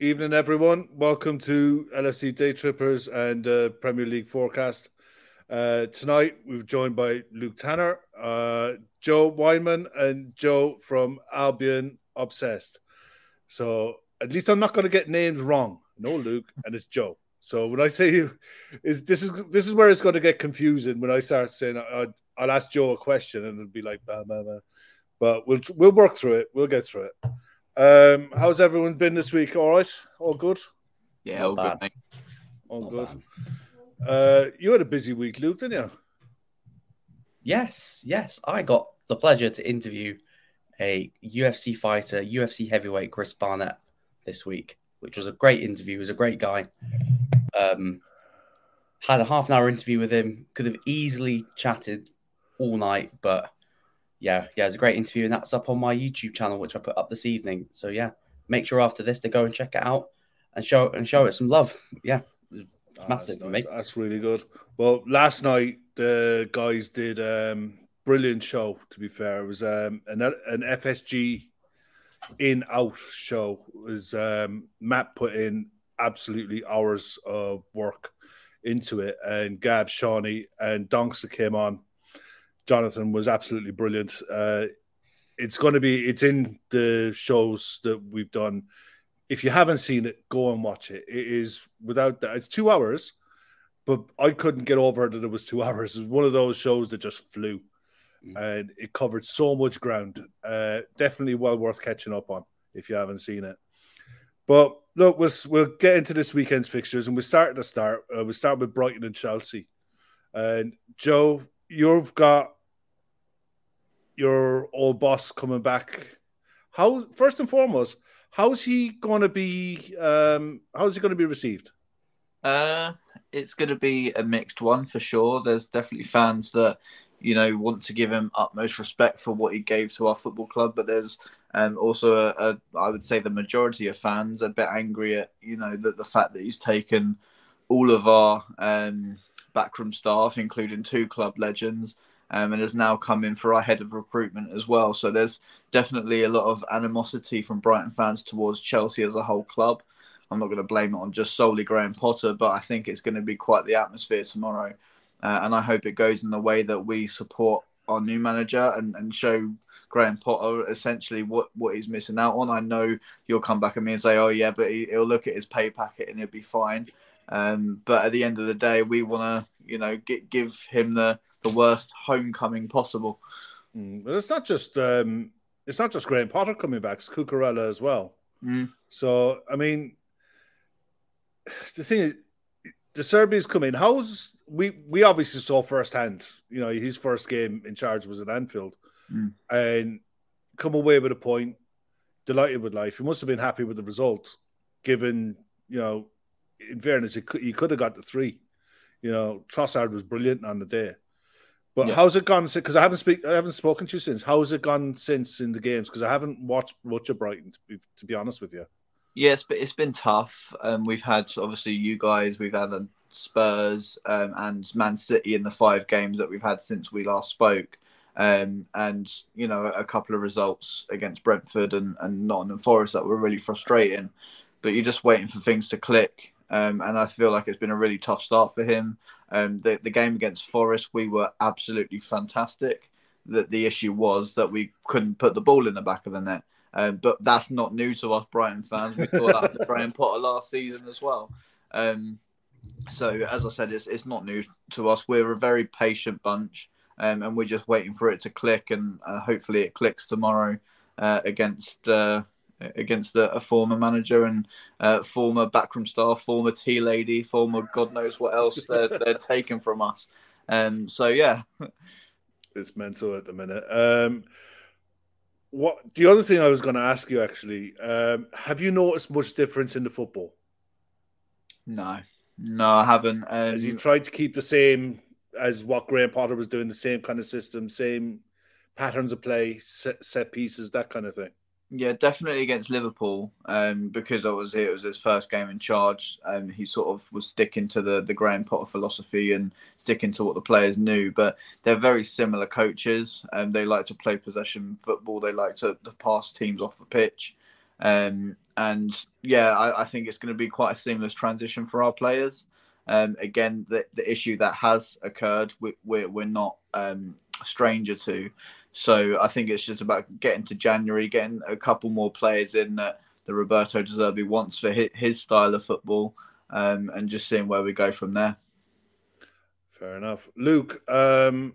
Evening, everyone. Welcome to LFC Day Trippers and uh, Premier League Forecast. Uh, tonight, we're joined by Luke Tanner, uh, Joe Weinman, and Joe from Albion Obsessed. So at least I'm not going to get names wrong. No, Luke, and it's Joe. So when I say you, is this is this is where it's going to get confusing when I start saying uh, I'll ask Joe a question and it'll be like bah, bah, bah. but we'll we'll work through it. We'll get through it. Um, how's everyone been this week? All right, all good. Yeah, all good. Mate. All Not good. Uh, you had a busy week, Luke, didn't you? Yes, yes. I got the pleasure to interview a UFC fighter, UFC heavyweight Chris Barnett this week, which was a great interview. He was a great guy. Um, had a half an hour interview with him. Could have easily chatted all night, but yeah, yeah, it's a great interview, and that's up on my YouTube channel, which I put up this evening. So yeah, make sure after this to go and check it out and show and show it some love. Yeah, it Ah, massive that's for nice. me. That's really good. Well, last night the guys did um brilliant show. To be fair, it was um an an FSG in out show. It was um Matt put in absolutely hours of work into it, and Gab, Shawnee, and Donkster came on. Jonathan was absolutely brilliant. Uh, it's going to be it's in the shows that we've done. If you haven't seen it, go and watch it. It is without that. It's two hours, but I couldn't get over that it was two hours. It was one of those shows that just flew, and it covered so much ground. Uh, definitely well worth catching up on if you haven't seen it. But look, we'll, we'll get into this weekend's fixtures, and we start at the start. Uh, we start with Brighton and Chelsea. And Joe, you've got your old boss coming back. How first and foremost, how's he going to be? Um, how's he going to be received? Uh, it's going to be a mixed one for sure. There's definitely fans that you know want to give him utmost respect for what he gave to our football club, but there's um, also a, a I would say the majority of fans a bit angry at you know that the fact that he's taken all of our um, backroom staff, including two club legends, um, and has now come in for our head of recruitment as well. So there's definitely a lot of animosity from Brighton fans towards Chelsea as a whole club. I'm not going to blame it on just solely Graham Potter, but I think it's going to be quite the atmosphere tomorrow. Uh, and I hope it goes in the way that we support our new manager and, and show Graham Potter essentially what, what he's missing out on. I know you'll come back at me and say, oh, yeah, but he, he'll look at his pay packet and he'll be fine. Um, but at the end of the day, we want to, you know, give him the, the worst homecoming possible. Mm, but it's not just um, it's not just Graham Potter coming back; it's Cucurella as well. Mm. So I mean, the thing is, the Serbians come in. How's we we obviously saw firsthand. You know, his first game in charge was at Anfield, Mm. and come away with a point. Delighted with life. He must have been happy with the result, given you know, in fairness, he could, he could have got the three. You know, Trossard was brilliant on the day. But Yeah. how's it gone? since? Because I haven't speak, I haven't spoken to you since. How's it gone since in the games? Because I haven't watched much of Brighton. To be, to be honest with you. Yes, but it's been tough. Um, we've had obviously you guys, we've had um, Spurs um, and Man City in the five games that we've had since we last spoke, um, and you know a couple of results against Brentford and, and Nottingham Forest that were really frustrating. But you're just waiting for things to click, um, and I feel like it's been a really tough start for him. Um, the the game against Forest, we were absolutely fantastic. That the issue was that we couldn't put the ball in the back of the net Um, but that's not new to us Brighton fans. We saw that with Graham Potter last season as well. Um, so as I said, it's it's not new to us. We're a very patient bunch, um, and we're just waiting for it to click, and uh, hopefully it clicks tomorrow uh, against uh, against a, a, former manager and uh, former backroom staff, former tea lady, former God knows what else they're, they're taking from us. Um, so yeah, it's mental at the minute. Um, what the other thing I was going to ask you actually, um, have you noticed much difference in the football? No, no, I haven't. Um, Has he tried to keep the same as what Graham Potter was doing, the same kind of system, same patterns of play, set, set pieces, that kind of thing? Yeah, definitely against Liverpool, um, because obviously it was his first game in charge. Um, he sort of was sticking to the the Graham Potter philosophy and sticking to what the players knew. But they're very similar coaches, and they like to play possession football. They like to, to pass teams off the pitch, um, and yeah, I, I think it's going to be quite a seamless transition for our players. Um, again, the the issue that has occurred, we, we're we're not um, stranger to. So I think it's just about getting to January, getting a couple more players in that the Roberto De Zerbi wants for his, his style of football, um, and just seeing where we go from there. Fair enough, Luke. Um,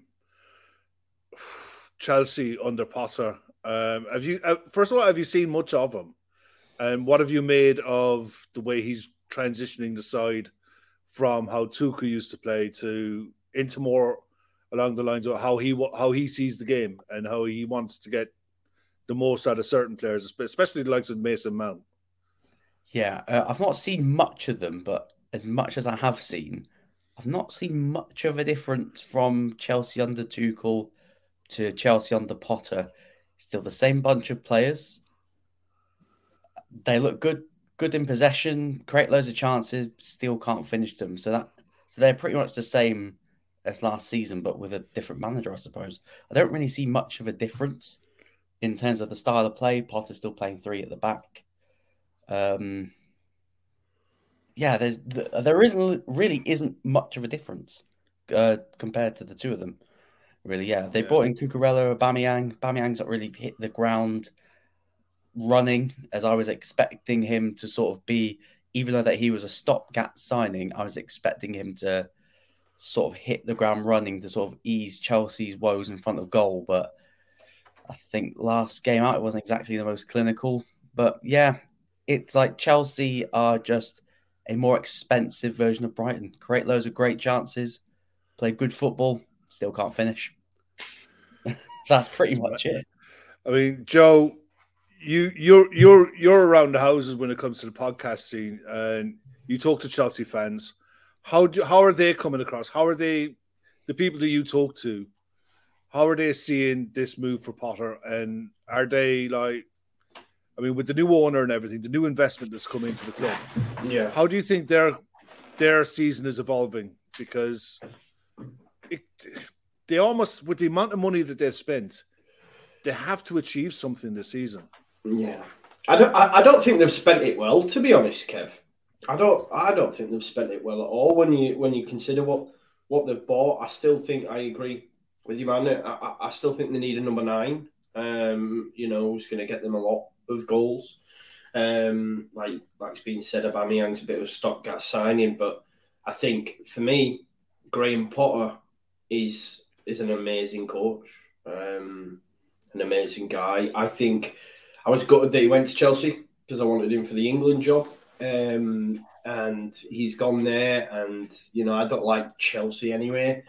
Chelsea under Potter. Um, have you? Uh, first of all, have you seen much of him? And what have you made of the way he's transitioning the side from how Tuchel used to play to into more along the lines of how he how he sees the game and how he wants to get the most out of certain players, especially the likes of Mason Mount. Yeah, uh, I've not seen much of them, but as much as I have seen, I've not seen much of a difference from Chelsea under Tuchel to Chelsea under Potter. Still the same bunch of players. They look good, good in possession, create loads of chances, still can't finish them. So that so they're pretty much the same as last season, but with a different manager, I suppose. I don't really see much of a difference in terms of the style of play. Potter's still playing three at the back. Um, yeah, there's, there isn't really isn't much of a difference uh, compared to the two of them. Really, yeah. They yeah. brought in Cucurella, Aubameyang. Aubameyang's not really hit the ground running as I was expecting him to sort of be. Even though that he was a stopgap signing, I was expecting him to sort of hit the ground running to sort of ease Chelsea's woes in front of goal. But I think last game out it wasn't exactly the most clinical. But yeah, it's like Chelsea are just a more expensive version of Brighton. Create loads of great chances, play good football, still can't finish. That's pretty much it. I mean, Joe, you you're you're you're around the houses when it comes to the podcast scene, and you talk to Chelsea fans. How do how are they coming across? How are they the people that you talk to? How are they seeing this move for Potter? And are they like I mean, with the new owner and everything, the new investment that's coming into the club. Yeah. How do you think their their season is evolving? Because it, they almost with the amount of money that they've spent, they have to achieve something this season. Yeah. I don't I, I don't think they've spent it well, to be honest, Kev. I don't. I don't think they've spent it well at all. When you when you consider what what they've bought, I still think I agree with you, man. I, I still think they need a number nine. Um, you know, who's going to get them a lot of goals. Um, like like's been said, Aubameyang's a bit of a stopgap signing, but I think for me, Graham Potter is is an amazing coach, um, an amazing guy. I think I was gutted that he went to Chelsea because I wanted him for the England job. Um, and he's gone there, and you know I don't like Chelsea anyway.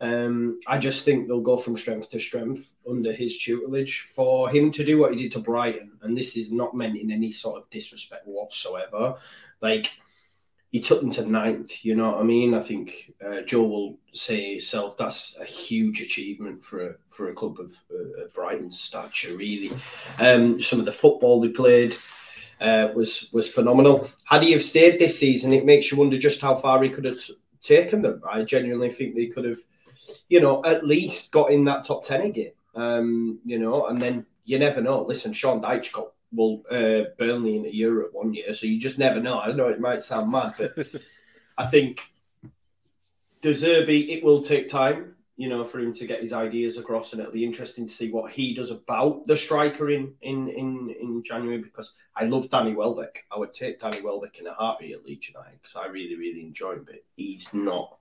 Um, I just think they'll go from strength to strength under his tutelage. For him to do what he did to Brighton, and this is not meant in any sort of disrespect whatsoever, like he took them to ninth. You know what I mean? I think uh, Joe will say himself that's a huge achievement for a, for a club of uh, Brighton's stature. Really, um, some of the football they played uh, was was phenomenal. Had he have stayed this season, it makes you wonder just how far he could have t- taken them. I genuinely think they could have, you know, at least got in that top ten again. Um, you know, and then you never know. Listen, Sean Dyche got well uh, Burnley in a Europe one year, so you just never know. I know it might sound mad, but I think De Zerbi, it will take time. You know, for him to get his ideas across, and it'll be interesting to see what he does about the striker in in in, in January. Because I love Danny Welbeck. I would take Danny Welbeck in a heartbeat at Leeds United because I really really enjoy him, but he's not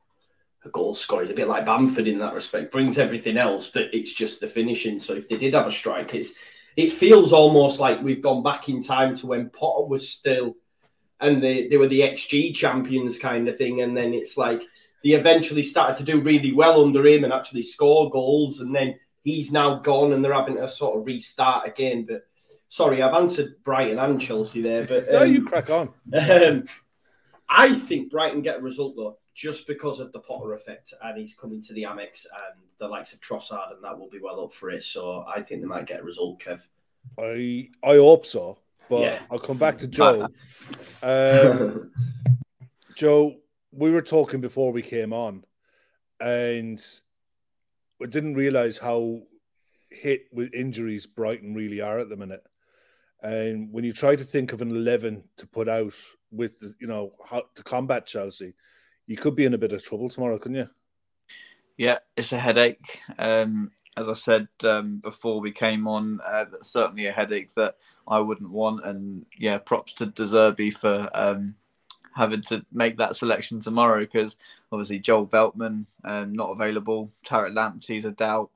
a goal scorer. He's a bit like Bamford in that respect. Brings everything else, but it's just the finishing. So if they did have a striker, it's it feels almost like we've gone back in time to when Potter was still and they, they were the XG champions kind of thing. And then it's like they eventually started to do really well under him and actually score goals. And then he's now gone and they're having to sort of restart again. But sorry, I've answered Brighton and Chelsea there. But um, no, you crack on. Um, I think Brighton get a result though, just because of the Potter effect, and he's coming to the Amex and the likes of Trossard, and that will be well up for it. So I think they might get a result, Kev. I I hope so, but yeah. I'll come back to Joe. Um, Joe, we were talking before we came on, and we didn't realize how hit with injuries Brighton really are at the minute. And when you try to think of an eleven to put out with, you know, how to combat Chelsea, you could be in a bit of trouble tomorrow, couldn't you? Yeah, it's a headache. Um, as I said um, before we came on, uh, that's certainly a headache that I wouldn't want. And yeah, props to De Zerbi for um, having to make that selection tomorrow because obviously Joel Veltman um, not available, Tariq Lamptey's a doubt.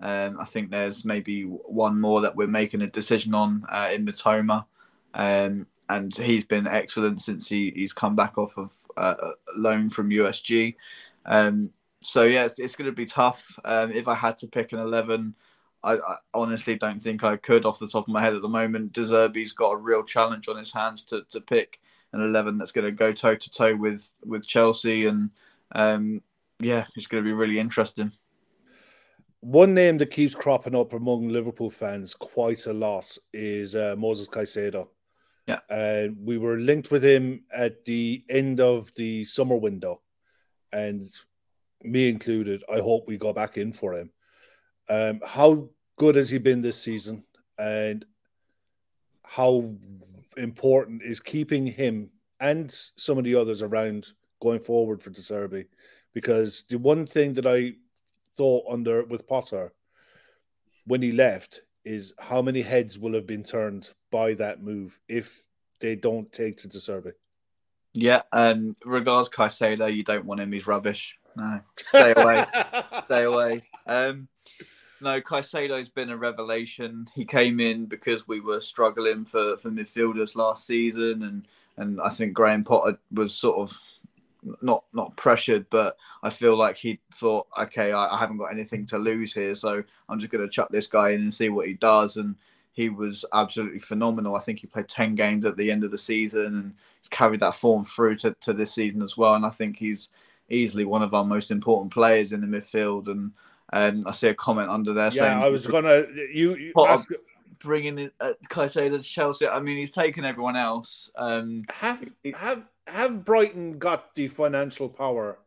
Um, I think there's maybe one more that we're making a decision on uh, in Mitoma. Um, and he's been excellent since he, he's come back off of uh, loan from USG. Um, so yeah, it's, it's going to be tough. Um, if I had to pick an eleven, I, I, honestly don't think I could off the top of my head at the moment. De Zerbi's got a real challenge on his hands to, to pick an eleven that's going to go toe to toe with with Chelsea, and um, yeah, it's going to be really interesting. One name that keeps cropping up among Liverpool fans quite a lot is uh, Moses Caicedo. Yeah, and uh, we were linked with him at the end of the summer window, and me included, I hope we go back in for him. Um, how good has he been this season, and how important is keeping him and some of the others around going forward for De Zerbi? Because the one thing that I thought under with Potter when he left is how many heads will have been turned by that move if they don't take to De Zerbi. Yeah, and regards Caicedo, you don't want him. He's rubbish. No, stay away, stay away. Um, no, Caicedo's been a revelation. He came in because we were struggling for, for midfielders last season, and and I think Graham Potter was sort of not not pressured, but I feel like he thought, okay, I, I haven't got anything to lose here, so I'm just going to chuck this guy in and see what he does. And he was absolutely phenomenal. I think he played ten games at the end of the season, and he's carried that form through to, to this season as well. And I think he's easily one of our most important players in the midfield. And um, I see a comment under there yeah, saying, "I was gonna you, you ask... bringing in uh, Caicedo to Chelsea." I mean, he's taken everyone else. Um, have have have Brighton got the financial power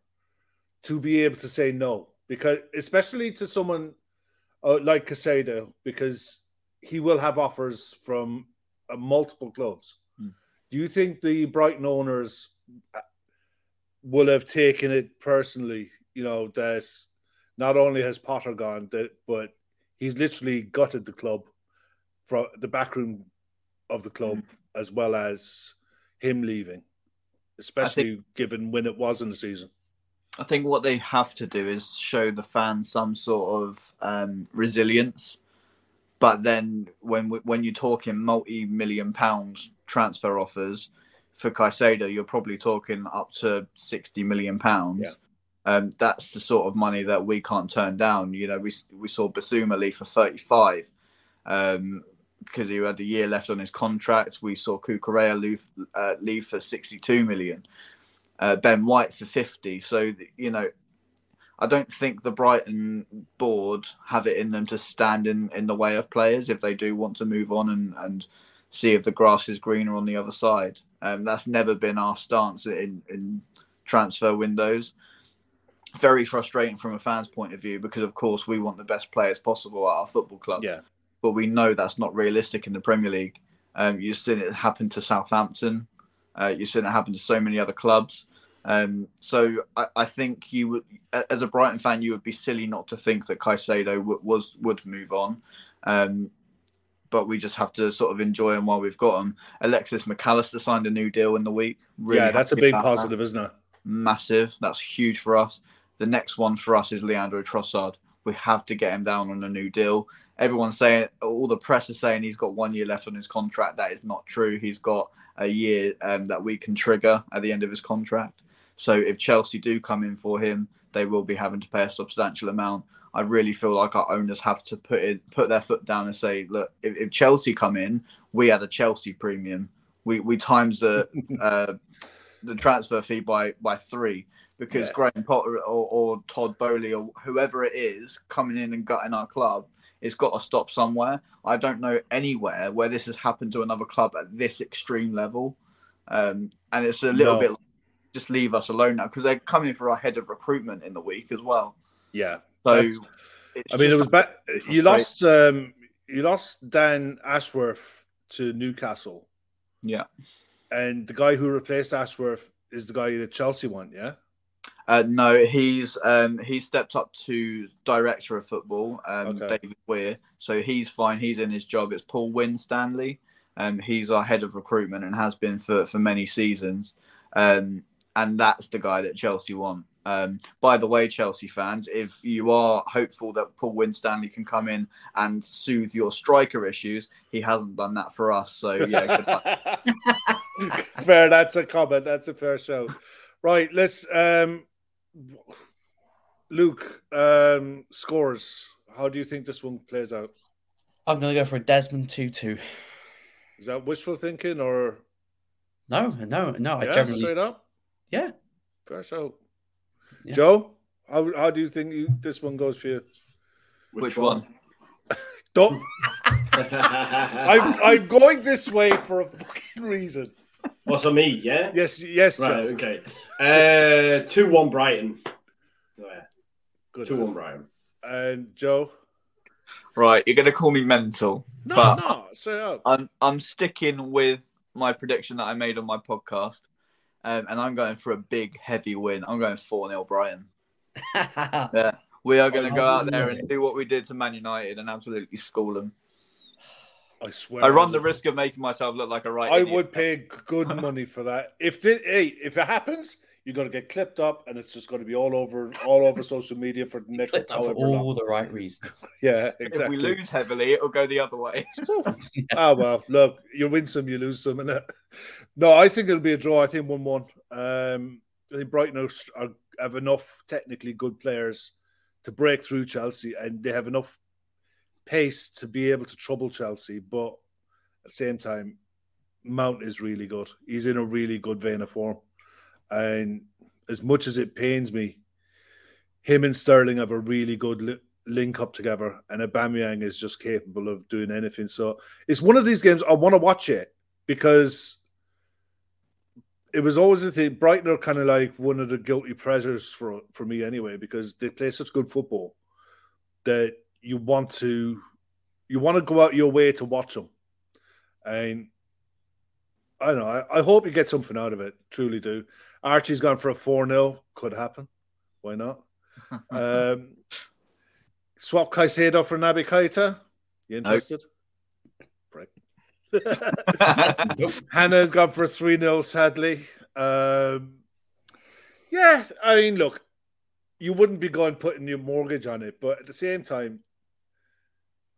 to be able to say no? Because especially to someone uh, like Caicedo, because he will have offers from uh, multiple clubs. Hmm. Do you think the Brighton owners uh, will have taken it personally, you know, that not only has Potter gone, that but he's literally gutted the club from the backroom of the club mm. as well as him leaving, especially think, given when it was in the season. I think what they have to do is show the fans some sort of um, resilience. But then when when you're talking multi-million pounds transfer offers, for Caicedo, you're probably talking up to 60 million pounds. Yeah. Um, that's the sort of money that we can't turn down. You know, we we saw Bissouma leave for 35 um, because he had a year left on his contract. We saw Cucurella leave, uh, leave for 62 million. Uh, ben White for 50. So, you know, I don't think the Brighton board have it in them to stand in, in the way of players if they do want to move on and, and see if the grass is greener on the other side. Um, that's never been our stance in, in transfer windows. Very frustrating from a fan's point of view because, of course, we want the best players possible at our football club. Yeah. But we know that's not realistic in the Premier League. Um, you've seen it happen to Southampton. Uh, you've seen it happen to so many other clubs. Um, so I, I, think you would, as a Brighton fan, you would be silly not to think that Caicedo w- was would move on. Um, but we just have to sort of enjoy him while we've got him. Alexis Mac Allister signed a new deal in the week. Really yeah, that's a big positive, isn't it? Massive. That's huge for us. The next one for us is Leandro Trossard. We have to get him down on a new deal. Everyone's saying, all the press is saying he's got one year left on his contract. That is not true. He's got a year um, that we can trigger at the end of his contract. So if Chelsea do come in for him, they will be having to pay a substantial amount. I really feel like our owners have to put it put their foot down and say, look, if, if Chelsea come in, we had a Chelsea premium. We we times the uh, the transfer fee by by three because yeah. Graham Potter or, or Todd Boehly or whoever it is coming in and gutting our club, it's got to stop somewhere. I don't know anywhere where this has happened to another club at this extreme level, um, and it's a little no. bit just leave us alone now because they're coming for our head of recruitment in the week as well. Yeah. So I mean, it was bad. You lost. Um, you lost Dan Ashworth to Newcastle. Yeah. And the guy who replaced Ashworth is the guy that Chelsea want. Yeah. Uh, no, he's um, he stepped up to director of football, um, okay. David Weir. So he's fine. He's in his job. It's Paul Winstanley. Um, he's our head of recruitment and has been for, for many seasons. Um, and that's the guy that Chelsea want. Um, by the way, Chelsea fans, if you are hopeful that Paul Winstanley can come in and soothe your striker issues, he hasn't done that for us. So yeah, fair. That's a comment. That's a fair show. Right, let's. Um, Luke, um, scores. How do you think this one plays out? I'm going to go for a Desmond two-two. Is that wishful thinking or? No, no, no. I generally straight up. Yeah. Fair show. Yeah. Joe, how, how do you think you, this one goes for you? Which, Which one? Don't. I'm, I'm going this way for a fucking reason. What's on me? Yeah. Yes. Yes. Joe. Right. Okay. Uh, two one Brighton. Oh, yeah. Good. Two one Brighton. And Joe. Right, you're going to call me mental, no, but no, say up. I'm I'm sticking with my prediction that I made on my podcast. Um, and I'm going for a big, heavy win. I'm going 4 0 Brighton. yeah. We are going to go out there and do what we did to Man United and absolutely school them. I swear. I run the risk of making myself look like a right. I idiot. would pay good money for that. If this, hey, if it happens, you're going to get clipped up, and it's just going to be all over, all over social media for the next. Clipped up for all long. the right reasons. Yeah, exactly. If we lose heavily, it'll go the other way. oh well, look, you win some, you lose some, and no, I think it'll be a draw. I think one-one. Um, I think Brighton are, are, have enough technically good players to break through Chelsea, and they have enough pace to be able to trouble Chelsea. But at the same time, Mount is really good. He's in a really good vein of form. And as much as it pains me, him and Sterling have a really good li- link up together, and Aubameyang is just capable of doing anything. So it's one of these games I want to watch it because it was always the thing. Brighton are kind of like one of the guilty pleasures for for me anyway because they play such good football that you want to you want to go out your way to watch them, and I don't know. I, I hope you get something out of it. Truly do. Archie's gone for a 4 0. Could happen. Why not? um, swap Caicedo for Naby Keita. You interested? Nope. Hannah's gone for a 3 0, sadly. Um, yeah, I mean, look, you wouldn't be going putting your mortgage on it, but at the same time,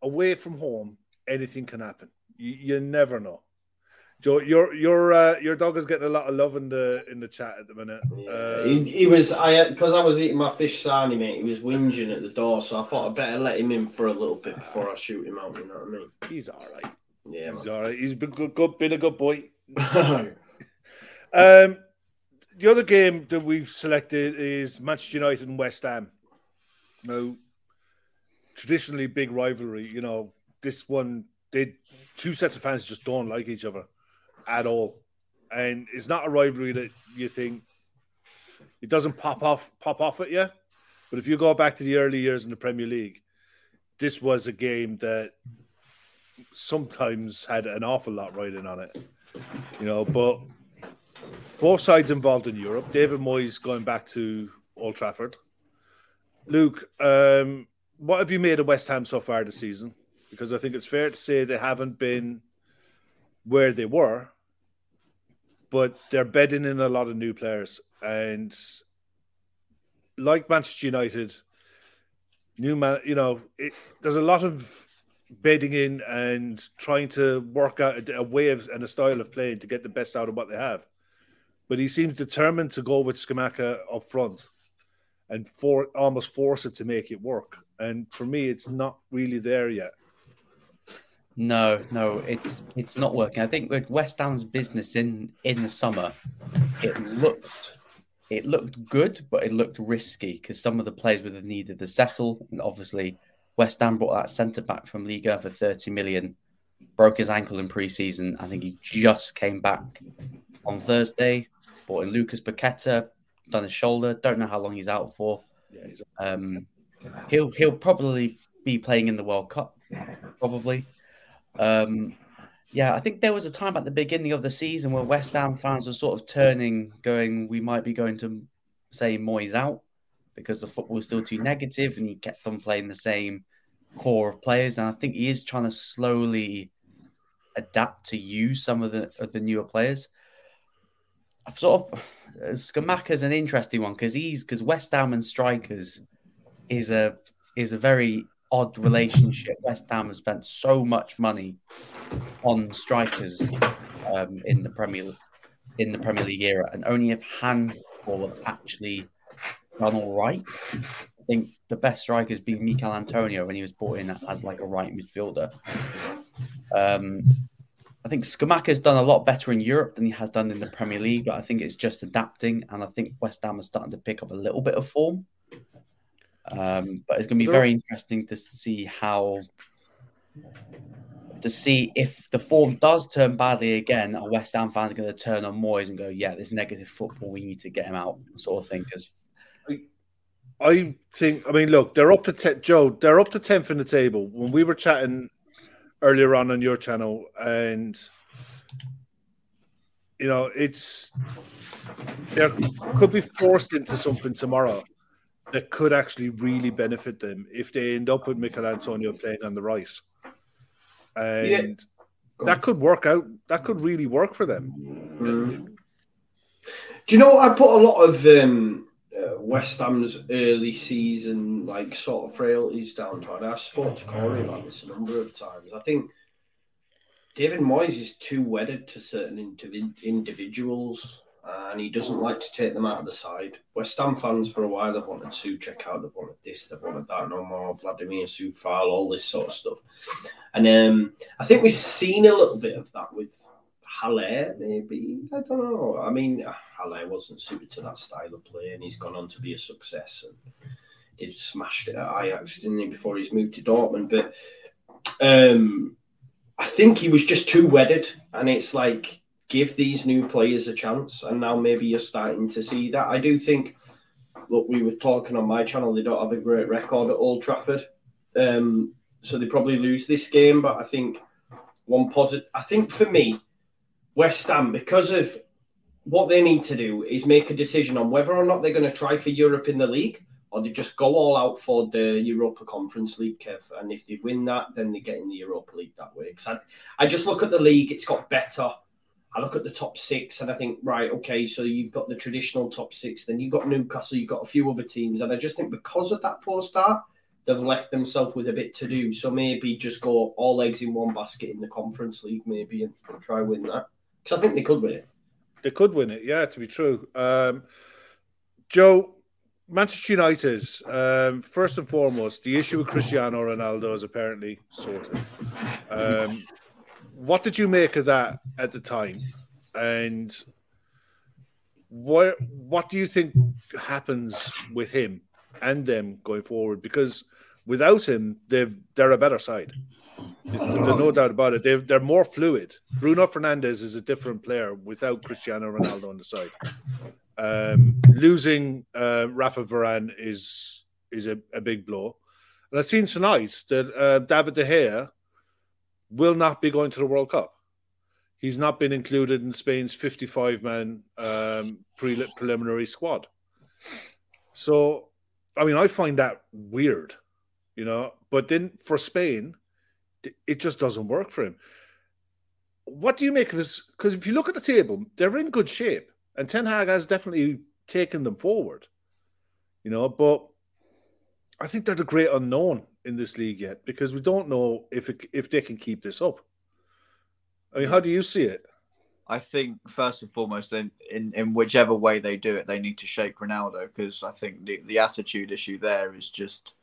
away from home, anything can happen. You, you never know. Joe, your your uh, your dog is getting a lot of love in the in the chat at the minute. Yeah, um, he, he, was I because I was eating my fish sarnie, mate. He was whinging at the door, so I thought I'd better let him in for a little bit before I shoot him out. You know what I mean? He's all right. Yeah, he's man. all right. He's been good, good, been a good boy. um, the other game that we've selected is Manchester United and West Ham. Now, traditionally big rivalry. You know, this one they two sets of fans just don't like each other at all. And it's not a rivalry that you think it doesn't pop off pop off at you. But if you go back to the early years in the Premier League, this was a game that sometimes had an awful lot riding on it. You know, but both sides involved in Europe. David Moyes going back to Old Trafford. Luke, um, what have you made of West Ham so far this season? Because I think it's fair to say they haven't been where they were, but they're bedding in a lot of new players. And like Manchester United, new man, you know, it, there's a lot of bedding in and trying to work out a, a way of and a style of playing to get the best out of what they have. But he seems determined to go with Scamacca up front and for almost force it to make it work. And for me, it's not really there yet. No, no, it's it's not working. I think with West Ham's business in in the summer, it looked it looked good, but it looked risky because some of the players would have needed to settle. And obviously, West Ham brought that centre back from Liga for 30 million, broke his ankle in pre season. I think he just came back on Thursday. Brought in Lucas Paqueta, done his shoulder. Don't know how long he's out for. Yeah, Um, he'll he'll probably be playing in the World Cup, probably. Um, yeah, I think there was a time at the beginning of the season where West Ham fans were sort of turning, going, we might be going to say Moyes out because the football was still too negative and he kept on playing the same core of players. And I think he is trying to slowly adapt to use some of the of the newer players. I've sort of is an interesting one because he's because West Ham and strikers is a is a very odd relationship. West Ham has spent so much money on strikers um, in the Premier in the Premier League era, and only a handful have actually done all right. I think the best striker has been Michail Antonio when he was brought in as like a right midfielder. Um, I think Scamacca's done a lot better in Europe than he has done in the Premier League, but I think it's just adapting, and I think West Ham is starting to pick up a little bit of form. Um, but it's going to be very interesting to see how to see if the form does turn badly again. Are West Ham fans are going to turn on Moyes and go, "Yeah, this negative football, we need to get him out," sort of thing? Because I think, I mean, look, they're up to te- Joe. They're up to tenth in the table. When we were chatting earlier on on your channel, and you know, it's they could be forced into something tomorrow that could actually really benefit them if they end up with Michail Antonio playing on the right, and yeah. that could work out. That could really work for them. Mm. Do you know? I put a lot of um, uh, West Ham's early season like sort of frailties down to it. I've spoken to Corey about this a number of times. I think David Moyes is too wedded to certain individuals and he doesn't like to take them out of the side. West Ham fans for a while have wanted Souček out, they've wanted this, they've wanted that, no more Vladimir Coufal, all this sort of stuff. And um, I think we've seen a little bit of that with Haller, maybe. I don't know. I mean, Haller wasn't suited to that style of play, and he's gone on to be a success. And he smashed it at Ajax, didn't he, before he's moved to Dortmund? But um, I think he was just too wedded, and it's like give these new players a chance. And now maybe you're starting to see that. I do think. Look, we were talking on my channel. They don't have a great record at Old Trafford, um, so they probably lose this game. But I think one positive. I think for me, West Ham, because of what they need to do, is make a decision on whether or not they're going to try for Europe in the league or they just go all out for the Europa Conference League, Kev. And if they win that, then they get in the Europa League that way. Because I, I just look at the league, it's got better. I look at the top six and I think, right, okay, so you've got the traditional top six, then you've got Newcastle, you've got a few other teams. And I just think because of that poor start, they've left themselves with a bit to do. So maybe just go all eggs in one basket in the Conference League, maybe, and, try win that. Because I think they could win it. They could win it, yeah, to be true. Um, Joe, Manchester United, um, first and foremost, the issue with Cristiano Ronaldo is apparently sorted. Um, what did you make of that at the time? And what what do you think happens with him and them going forward? Because without him, they've they're a better side. There's no doubt about it. They're, they're more fluid. Bruno Fernandes is a different player without Cristiano Ronaldo on the side. Um, losing uh, Rafa Varane is is a, a, big blow. And I've seen tonight that uh, David De Gea will not be going to the World Cup. he's not been included in Spain's 55 man um, pre- preliminary squad. So, I mean, I find that weird, you know, but then for Spain, it just doesn't work for him. What do you make of his? Because if you look at the table, they're in good shape, and Ten Hag has definitely taken them forward, you know, but I think they're the great unknown in this league yet because we don't know if it, if they can keep this up. I mean, how do you see it? I think first and foremost, in, in, in whichever way they do it, they need to shake Ronaldo because I think the, the attitude issue there is just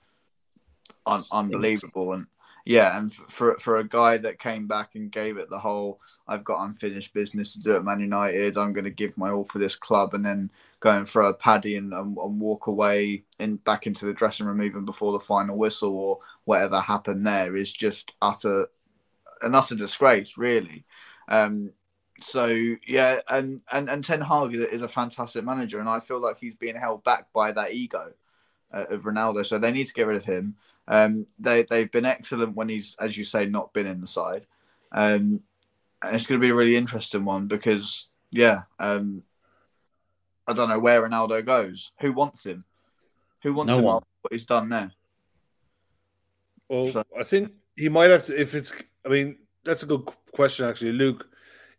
un- unbelievable. And yeah, and for for a guy that came back and gave it the whole, I've got unfinished business to do at Man United. I'm going to give my all for this club, and then go and throw a paddy and, and, and walk away in back into the dressing room even before the final whistle or whatever happened there is just utter an utter disgrace, really. Um, so yeah, and, and and Ten Hag is a fantastic manager, and I feel like he's being held back by that ego uh, of Ronaldo. So they need to get rid of him. Um, they they've been excellent when he's, as you say, not been in the side. Um, and it's going to be a really interesting one because yeah, um, I don't know where Ronaldo goes. Who wants him? Who wants No him? one. What he's done there. Well, So- I think he might have to. If it's, I mean, that's a good question actually, Luke.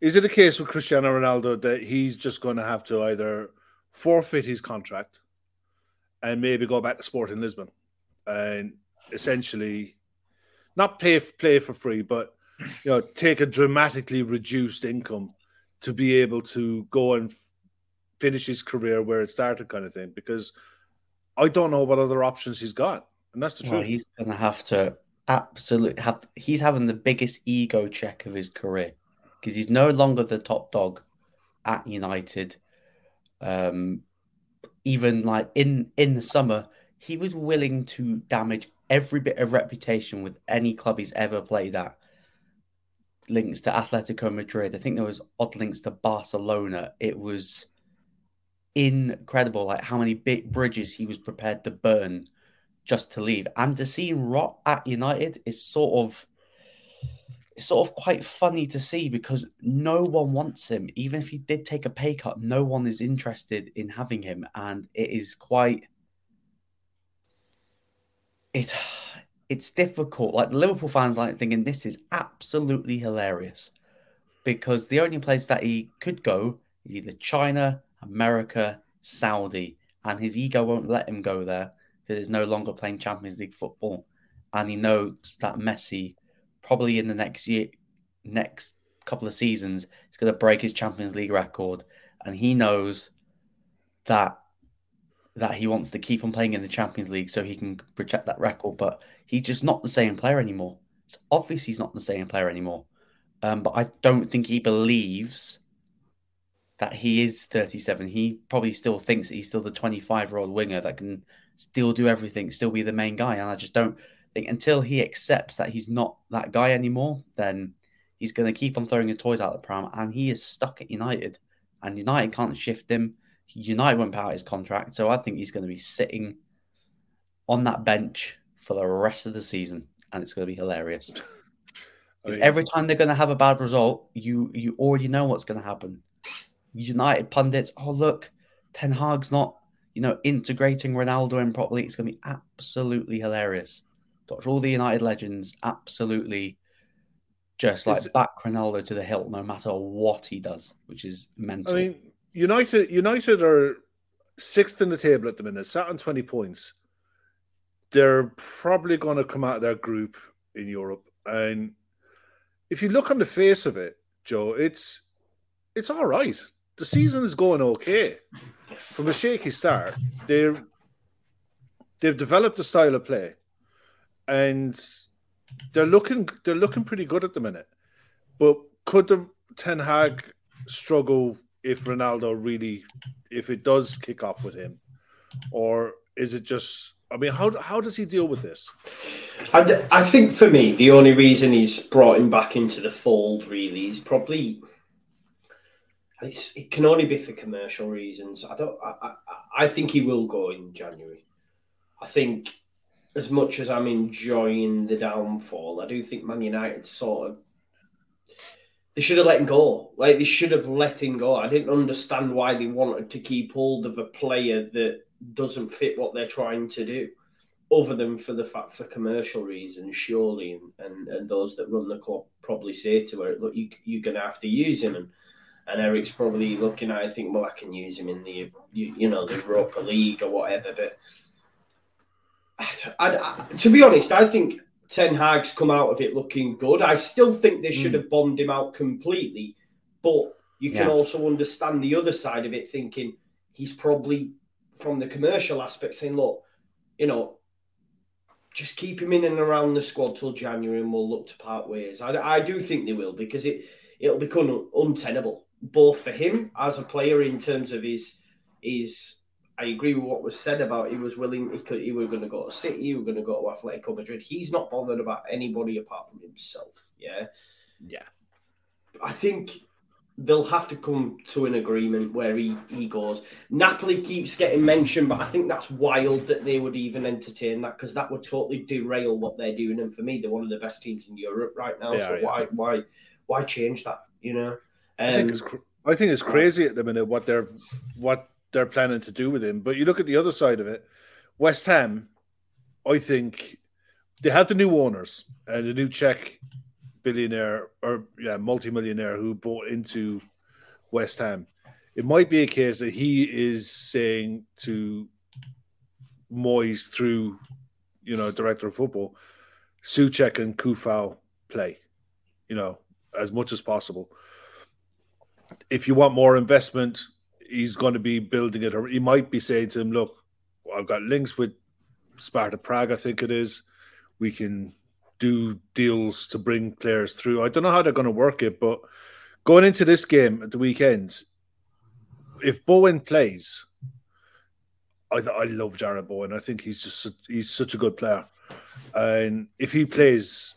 Is it a case with Cristiano Ronaldo that he's just going to have to either forfeit his contract and maybe go back to Sporting Lisbon and essentially not pay play for free, but you know take a dramatically reduced income to be able to go and finish his career where it started, kind of thing? Because I don't know what other options he's got, and that's the Well, truth. he's going to have to absolutely have. He's having the biggest ego check of his career because he's no longer the top dog at United. Um, even like in in the summer, he was willing to damage every bit of reputation with any club he's ever played at. Links to Atletico Madrid. I think there was odd links to Barcelona. It was incredible, like how many big bridges he was prepared to burn just to leave. And to see him rot at United is sort of it's sort of quite funny to see because no one wants him. Even if he did take a pay cut, no one is interested in having him. And it is quite it it's difficult. Like the Liverpool fans like thinking this is absolutely hilarious. Because the only place that he could go is either China, America, Saudi, and his ego won't let him go there because he's no longer playing Champions League football, and he knows that Messi probably in the next year, next couple of seasons, is going to break his Champions League record, and he knows that that he wants to keep on playing in the Champions League so he can protect that record. But he's just not the same player anymore. It's obvious he's not the same player anymore. Um, but I don't think he believes that he is 37. He probably still thinks that he's still the 25 year old winger that can still do everything, still be the main guy. And I just don't think until he accepts that he's not that guy anymore, then he's going to keep on throwing his toys out the pram. And he is stuck at United, and United can't shift him. United won't pay out his contract. So I think he's going to be sitting on that bench for the rest of the season. And it's going to be hilarious. I mean, every time they're going to have a bad result, you you already know what's going to happen. United pundits, oh look, Ten Hag's not, you know, integrating Ronaldo in properly. It's going to be absolutely hilarious. Watch all the United legends absolutely just like back Ronaldo to the hilt, no matter what he does, which is mental. I mean, United United are sixth in the table at the minute, sat on twenty points. They're probably going to come out of their group in Europe, and if you look on the face of it, Joe, it's it's all right. The season is going okay. From a shaky start, they're they've developed a style of play, and they're looking they're looking pretty good at the minute. But could the Ten Hag struggle if Ronaldo really, if it does kick off with him, or is it just? I mean, how how does he deal with this? I, I think for me, the only reason he's brought him back into the fold really is probably it's, it can only be for commercial reasons. I don't. I, I, I think he will go in January. I think as much as I'm enjoying the downfall, I do think Man United sort of they should have let him go. Like they should have let him go. I didn't understand why they wanted to keep hold of a player that doesn't fit what they're trying to do, other than for the fact for commercial reasons, surely. And, and, and those that run the club probably say to her, "Look, you you're gonna have to use him." And and Eric's probably looking at, it, I think, well, I can use him in the you, you know the Europa League or whatever. But I, I, to be honest, I think Ten Hag's come out of it looking good. I still think they should mm. have bombed him out completely, but you can yeah. also understand the other side of it, thinking he's probably from the commercial aspect saying, look, you know, just keep him in and around the squad till January, and we'll look to part ways. I, I do think they will because it it'll become untenable both for him as a player in terms of his his I agree with what was said about he was willing. He could. He was going to go to City. He was going to go to Atletico Madrid. He's not bothered about anybody apart from himself. Yeah, yeah. I think they'll have to come to an agreement where he, he goes. Napoli keeps getting mentioned, but I think that's wild that they would even entertain that because that would totally derail what they're doing. And for me, they're one of the best teams in Europe right now. so why why why change that? You know, um, I think it's I think it's crazy at the minute what they're what they're planning to do with him. But you look at the other side of it, West Ham, I think they have the new owners and the new Czech billionaire or yeah, multimillionaire who bought into West Ham. It might be a case that he is saying to Moyes through, you know, director of football, Soucek and Coufal play, you know, as much as possible. If you want more investment, he's going to be building it, or he might be saying to him, "Look, I've got links with Sparta Prague. I think it is. We can do deals to bring players through. I don't know how they're going to work it, but going into this game at the weekend, if Bowen plays, I, I love Jarrod Bowen. I think he's just he's such a good player, and if he plays,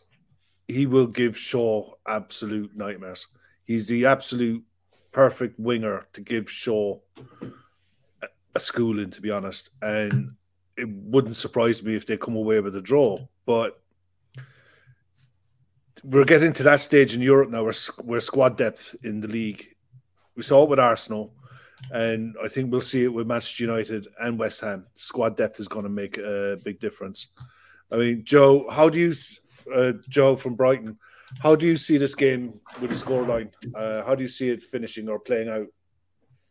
he will give Shaw absolute nightmares. He's the absolute perfect winger to give Shaw a schooling, to be honest. And it wouldn't surprise me if they come away with a draw. But we're getting to that stage in Europe now We're, we're squad depth in the league. We saw it with Arsenal, and I think we'll see it with Manchester United and West Ham. Squad depth is going to make a big difference. I mean, Joe, how do you, uh, Joe from Brighton, how do you see this game with the scoreline? Uh, how do you see it finishing or playing out?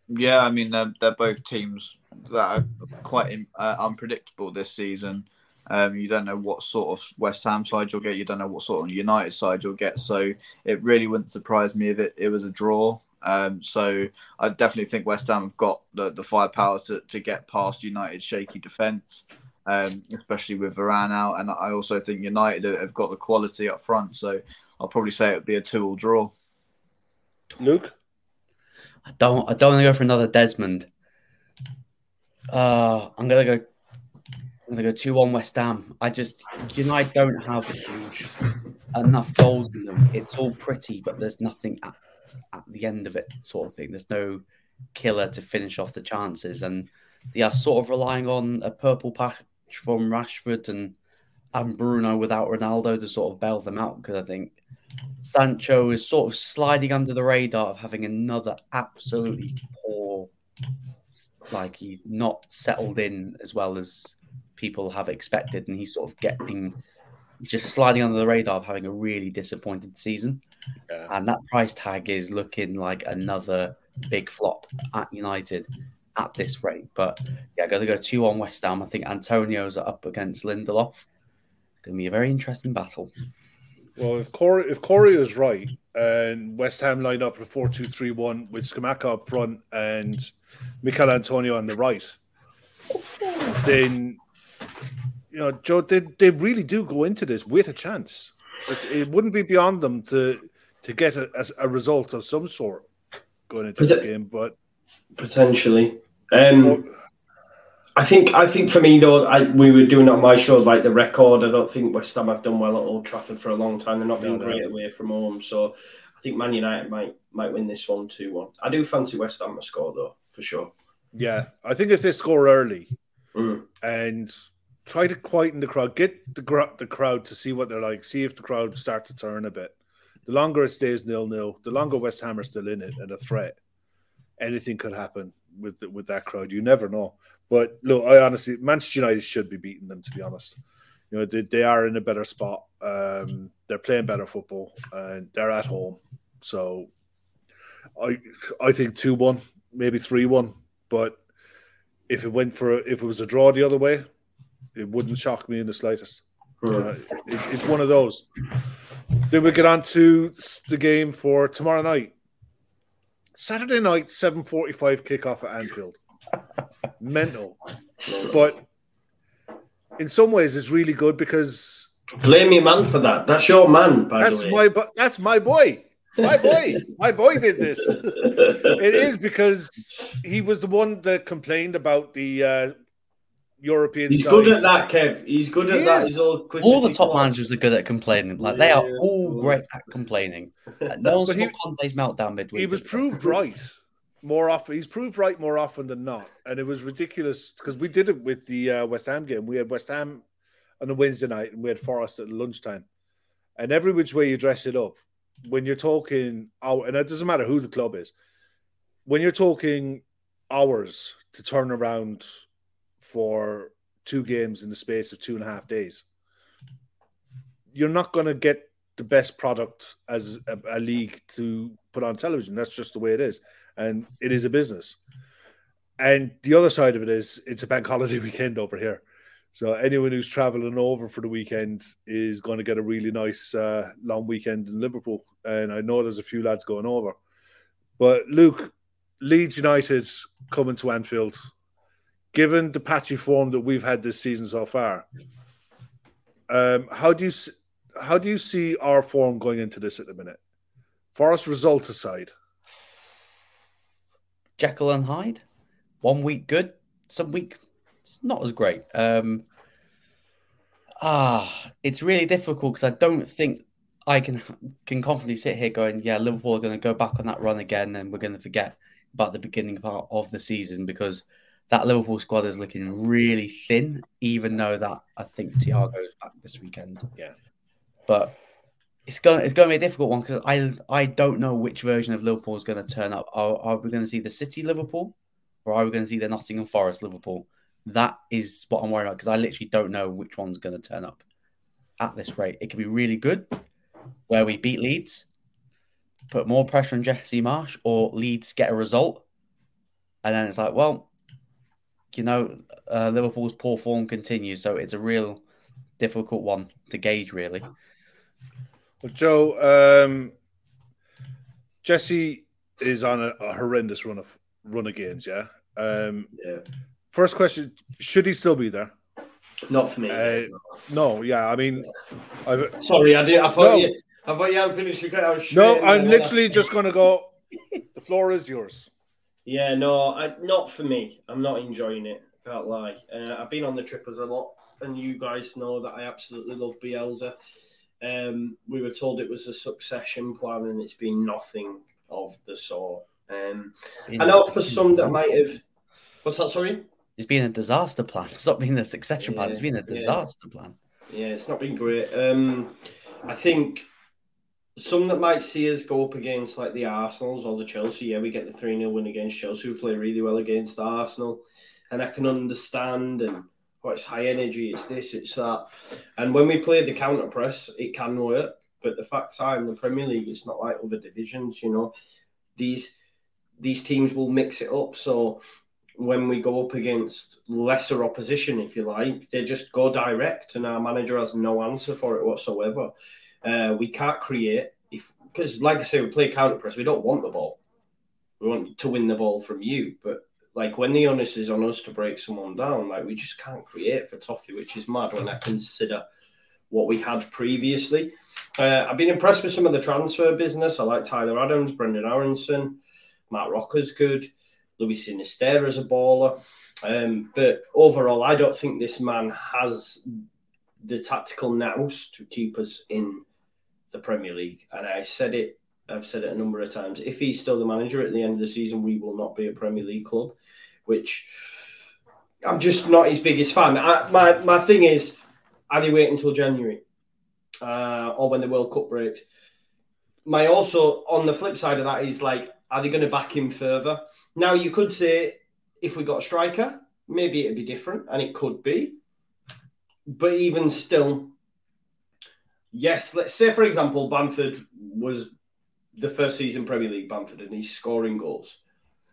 Yeah, I mean they're they're both teams that are quite uh, unpredictable this season. Um, you don't know what sort of West Ham side you'll get. You don't know what sort of United side you'll get. So it really wouldn't surprise me if it, it was a draw. Um, so I definitely think West Ham have got the, the firepower to, to get past United's shaky defence, um, especially with Varane out. And I also think United have got the quality up front. So I'll probably say it would be a two-all draw. Luke, I don't. I don't want to go for another Desmond. Uh, I'm gonna go. I'm gonna go two-one West Ham. I just United don't have huge enough goals in them. It's all pretty, but there's nothing at, at the end of it, sort of thing. There's no killer to finish off the chances, and they are sort of relying on a purple patch from Rashford and and Bruno without Ronaldo to sort of bail them out because I think Sancho is sort of sliding under the radar of having another absolutely poor, like he's not settled in as well as people have expected, and he's sort of getting just sliding under the radar of having a really disappointed season. Yeah. And that price tag is looking like another big flop at United at this rate. But yeah, going to go two on West Ham. I think Antonio's up against Lindelof. Going to be a very interesting battle. Well, if Corey if Corey is right and West Ham line up a 4 2 3 1 with Scamacca up front and Michail Antonio on the right, then you know, Joe, they, they really do go into this with a chance. It, it wouldn't be beyond them to to get a, a result of some sort going into this game, but potentially. Um, I think I think for me though, I, we were doing on my show like the record. I don't think West Ham have done well at Old Trafford for a long time. They're not being no, great away from home, so I think Man United might might win this one two one. I do fancy West Ham to score though for sure. Yeah, I think if they score early mm. and try to quieten the crowd, get the the crowd to see what they're like, see if the crowd start to turn a bit. The longer it stays nil nil, the longer West Ham are still in it and a threat. Anything could happen with the, with that crowd. You never know. But look, I honestly, Manchester United should be beating them. To be honest, you know they, they are in a better spot. Um, they're playing better football and they're at home. So I I think two one, maybe three one. But if it went for if it was a draw the other way, it wouldn't shock me in the slightest. Uh, it, it's one of those. Then we get on to the game for tomorrow night. Saturday night, seven forty-five kickoff at Anfield. Mental, but in some ways, it's really good because blame your man for that. That's your man, by that's the way. my that's my boy. My boy, my boy did this. It is because he was the one that complained about the uh, European. He's sides. good at that, Kev. He's good at He that. is. He's all, All the top flies. managers are good at complaining. Like they are Yes, all great at complaining. Uh, No one But saw he- Conte's meltdown midweek. He was proved right more often. He's proved right more often than not, and it was ridiculous because we did it with the uh, West Ham game. We had West Ham on a Wednesday night, and we had Forest at lunchtime. And every which way you dress it up, when you're talking, and it doesn't matter who the club is, when you're talking hours to turn around for two games in the space of two and a half days, you're not going to get the best product as a, a league to put on television. That's just the way it is, and it is a business. And the other side of it is it's a bank holiday weekend over here. So anyone who's traveling over for the weekend is going to get a really nice uh, long weekend in Liverpool. And I know there's a few lads going over. But Luke, Leeds United coming to Anfield, given the patchy form that we've had this season so far, um, how do you how do you see our form going into this at the minute? Forest result aside, Jekyll and Hyde. One week good, some week it's not as great. Um, ah, it's really difficult because I don't think I can can confidently sit here going, yeah, Liverpool are going to go back on that run again, and we're going to forget about the beginning part of the season because that Liverpool squad is looking really thin. Even though that I think Thiago is back this weekend. Yeah. but it's going it's going to be a difficult one because I I don't know which version of Liverpool is going to turn up. Are, are we going to see the City Liverpool, or are we going to see the Nottingham Forest Liverpool? That is what I'm worried about because I literally don't know which one's going to turn up at this rate. It could be really good, where we beat Leeds, put more pressure on Jesse Marsch, or Leeds get a result, and then it's like, well, you know, uh, Liverpool's poor form continues, so it's a real difficult one to gauge, really. Well, Joe, um, Jesse is on a, a horrendous run of run of games. Yeah. Um, Yeah. first question: Should he still be there? Not for me. Uh, No. Yeah. I mean, I've, Sorry, I did. I thought No. you. I thought you hadn't finished your. No. I'm literally just going to go. The floor is yours. Yeah, no, I, not for me. I'm not enjoying it. Can't lie. Uh, I've been on the trippers a lot, and you guys know that I absolutely love Bielsa. Um, we were told it was a succession plan, and it's been nothing of the sort. Um, I know for some that might have. What's that? Sorry. It's been a disaster plan. It's not been a succession plan. It's been a yeah. disaster plan. Yeah, it's not been great. Um, I think some that might see us go up against like the Arsenals or the Chelsea. Yeah, we get the 3 0 win against Chelsea, who play really well against Arsenal. And I can understand and it's high energy, it's this, it's that. And when we play the counter press, it can work. But the facts are in the Premier League, it's not like other divisions, you know. These these teams will mix it up. So when we go up against lesser opposition, if you like, they just go direct, and our manager has no answer for it whatsoever. Uh, we can't create if because, like I say, we play counter press. We don't want the ball. We want to win the ball from you, but like when the onus is on us to break someone down, like we just can't create for Toffee, which is mad when I consider what we had previously. Uh, I've been impressed with some of the transfer business. I like Tyler Adams, Brenden Aronson, Marc Roca's good. Luis Sinisterra's a baller. Um, but overall, I don't think this man has the tactical nous to keep us in the Premier League. And I said it, I've said it a number of times. If he's still the manager at the end of the season, we will not be a Premier League club, which I'm just not his biggest fan. I, my, my thing is, are they waiting until January uh, or when the World Cup breaks? my also on the flip side of that is like, are they going to back him further? Now you could say if we got a striker, maybe it'd be different, and it could be. But even still, yes, let's say for example, Bamford was the first season Premier League Bamford and he's scoring goals.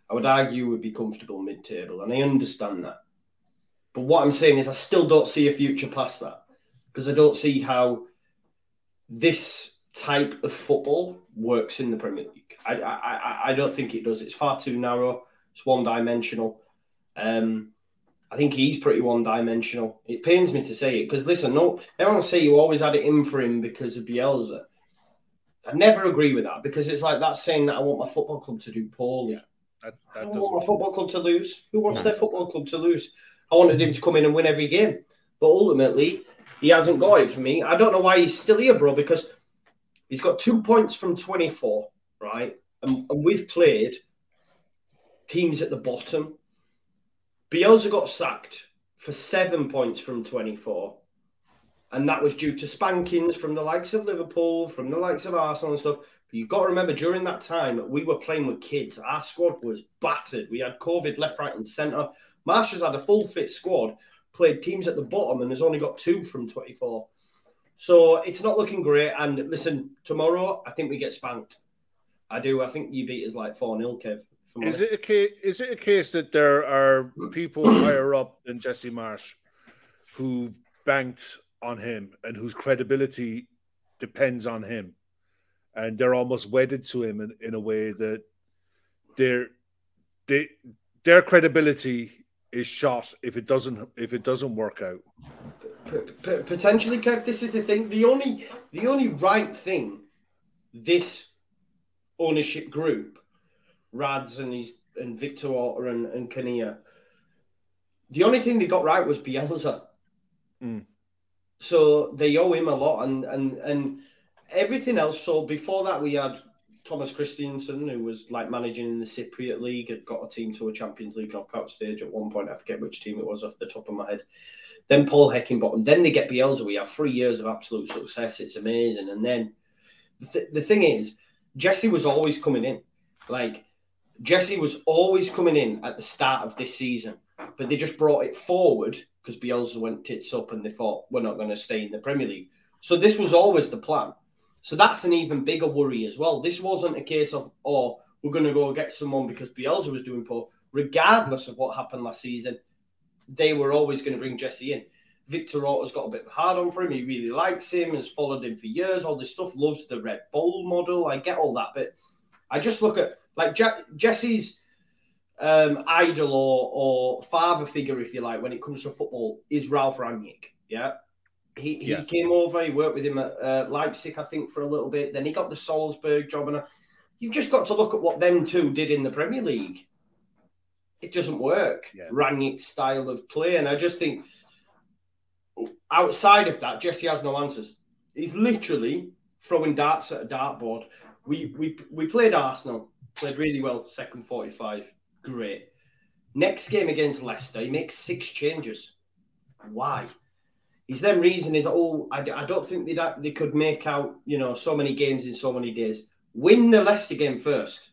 I would argue would be comfortable mid table, and I understand that. But what I'm saying is, I still don't see a future past that because I don't see how this type of football works in the Premier League. I, I, I don't think it does. It's far too narrow. It's one dimensional. Um, I think he's pretty one dimensional. It pains me to say it because listen, no, everyone say you always had it in for him because of Bielsa. I never agree with that because it's like that saying that I want my football club to do poorly. That, I don't want my football club to lose. Who wants their football club to lose? I wanted him to come in and win every game, but ultimately he hasn't got it for me. I don't know why he's still here, bro. Because he's got two points from twenty-four, right? And, and we've played teams at the bottom. Bielsa got sacked for seven points from twenty-four, and that was due to spankings from the likes of Liverpool, from the likes of Arsenal and stuff. But you've got to remember, during that time, we were playing with kids. Our squad was battered. We had COVID left, right, and centre. Marsch has had a full fit squad, played teams at the bottom, and has only got two from 24. So it's not looking great. And listen, tomorrow, I think we get spanked. I do. I think you beat us like 4 0, Kev. Is it a case? Is it a case that there are people higher up than Jesse Marsch who've banked on him and whose credibility depends on him, and they're almost wedded to him in, in a way that their they, their credibility is shot if it doesn't if it doesn't work out. Potentially, Kev. This is the thing. The only the only right thing this ownership group, Rads and his and Victor Orta and, and Kania, the only thing they got right was Bielsa. Mm. So they owe him a lot, and and and everything else. So before that, we had Thomas Christiansen, who was like managing in the Cypriot League, had got a team to a Champions League knockout stage at one point. I forget which team it was off the top of my head. Then Paul Heckingbottom. Then they get Bielsa. We have three years of absolute success. It's amazing. And then the, th- the thing is, Jesse was always coming in. Like Jesse was always coming in at the start of this season, but they just brought it forward because Bielsa went tits up and they thought we're not going to stay in the Premier League. So this was always the plan. So that's an even bigger worry as well. This wasn't a case of oh we're going to go get someone because Bielsa was doing poor. Regardless of what happened last season, they were always going to bring Jesse in. Victor Orta's got a bit of a hard on for him. He really likes him, has followed him for years. All this stuff, loves the Red Bull model. I get all that, but I just look at like Je- Jesse's um, idol or, or father figure, if you like, when it comes to football, is Ralf Rangnick. Yeah. He, he Yeah. came over, he worked with him at uh, Leipzig, I think, for a little bit. Then he got the Salzburg job. And uh, you've just got to look at what them two did in the Premier League. It doesn't work. Yeah. Rangnick's style of play. And I just think outside of that, Jesse has no answers. He's literally throwing darts at a dartboard. We we we played Arsenal, played really well, second 45. Great. Next game against Leicester, he makes six changes. Why? His then reason is, oh, I, I don't think they they could make out, you know, so many games in so many days. Win the Leicester game first,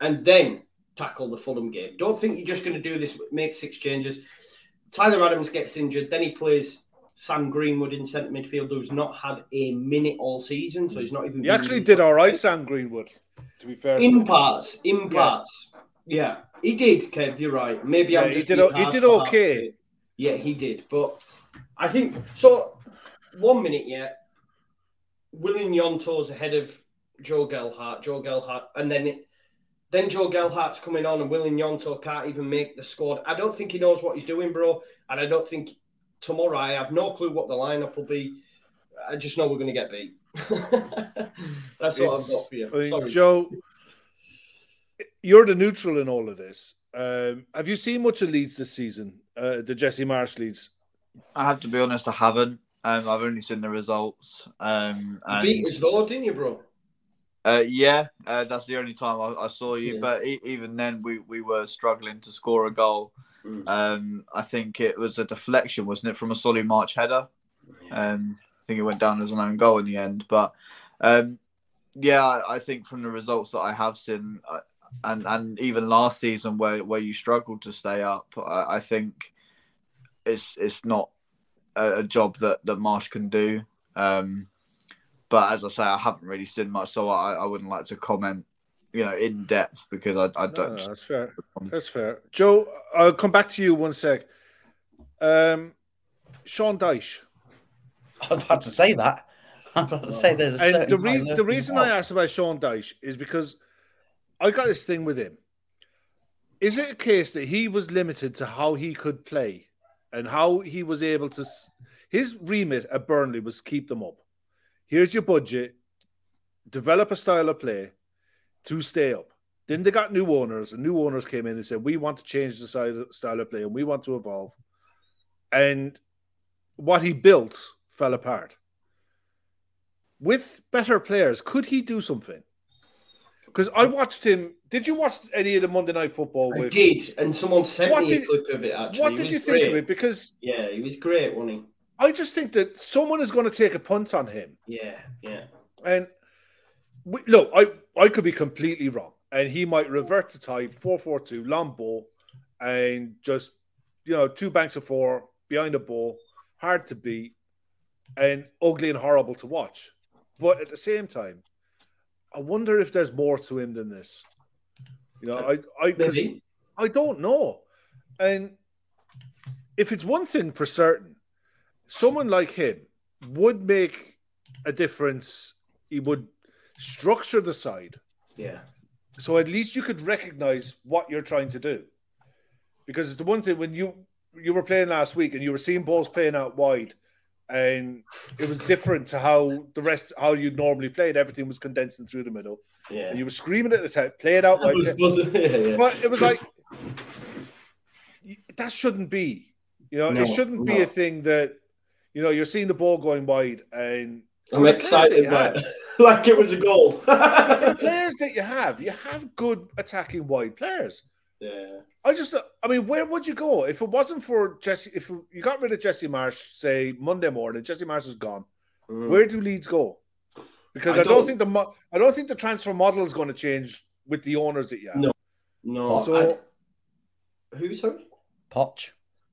and then tackle the Fulham game. Don't think you're just going to do this, make six changes. Tyler Adams gets injured, then he plays Sam Greenwood in centre midfield, who's not had a minute all season, so he's not even. He actually did all right, Sam Greenwood. To be fair, in him. parts. In parts, yeah, he did. Kev, you're right. Maybe Yeah, I'm he just did he did for half okay. Yeah, he did, but I think so. One minute, yeah. Wilfried Gnonto's ahead of Joe Gelhardt. Joe Gelhardt, and then it, then Joe Gelhardt's coming on, and William Yonto can't even make the squad. I don't think he knows what he's doing, bro. And I don't think tomorrow. I have no clue what the lineup will be. I just know we're going to get beat. That's what I've got for you. I mean, Sorry. Joe, you're the neutral in all of this. Um, have you seen much of Leeds this season? Uh, the Jesse Marsch Leeds. I have to be honest, I haven't. Um, I've only seen the results. Um, You and beat us though, didn't you, bro? uh, yeah, uh, that's the only time I, I saw you. Yeah. But e- even then, we, we were struggling to score a goal. Mm. Um, I think it was a deflection, wasn't it, from a Solly March header? Um, I think it went down as an own goal in the end. But um, yeah, I I think from the results that I have seen, uh, and and even last season where where you struggled to stay up, I, I think it's it's not a, a job that that Marsch can do. Um, but as I say, I haven't really seen much, so I, I wouldn't like to comment, you know, in depth because I, I don't. no, that's fair. That's fair. Joe, I'll come back to you one sec. Um, Sean Dyche. I was about to say that. I'm about to say there's a And certain the reason the reason I asked about Sean Dyche is because I got this thing with him. Is it a case that he was limited to how he could play and how he was able to? His remit at Burnley was keep them up. Here's your budget. Develop a style of play to stay up. Then they got new owners, and new owners came in and said, "We want to change the style of play, and we want to evolve." And what he built fell apart with better players, could he do something? Because I watched him. Did you watch any of the Monday Night Football? I With did, and someone sent What me a did- clip of it. Actually, what did you think great. of it? Because Yeah, he was great, wasn't he? I just think that someone is going to take a punt on him. Yeah, yeah. And we, look, I I could be completely wrong, and he might revert to type four four two long ball, and just you know two banks of four behind the ball, hard to beat, and ugly and horrible to watch. But at the same time, I wonder if there's more to him than this. You know, I I. I don't know, and if it's one thing for certain, someone like him would make a difference. He would structure the side Yeah. so at least you could recognize what you're trying to do. Because it's the one thing when you you were playing last week and you were seeing balls playing out wide, and it was different to how the rest how you normally played. Everything was condensing through the middle, Yeah. and you were screaming at the time, play it out I wide. was buzzing. Yeah, yeah. But it was like that shouldn't be. You know, No, it shouldn't be a thing that you know you're seeing the ball going wide and I'm for the players that excited you by have- it. like it was a goal. the players that you have, you have good attacking wide players. Yeah. I just, I mean, where would you go if it wasn't for Jesse? If you got rid of Jesse Marsch, say Monday morning, Jesse Marsch is gone. Mm. Where do Leeds go? Because I I, don't, don't- think the mo- I don't think the transfer model is going to change with the owners that you have. No. No. So I- who sorry? Poch.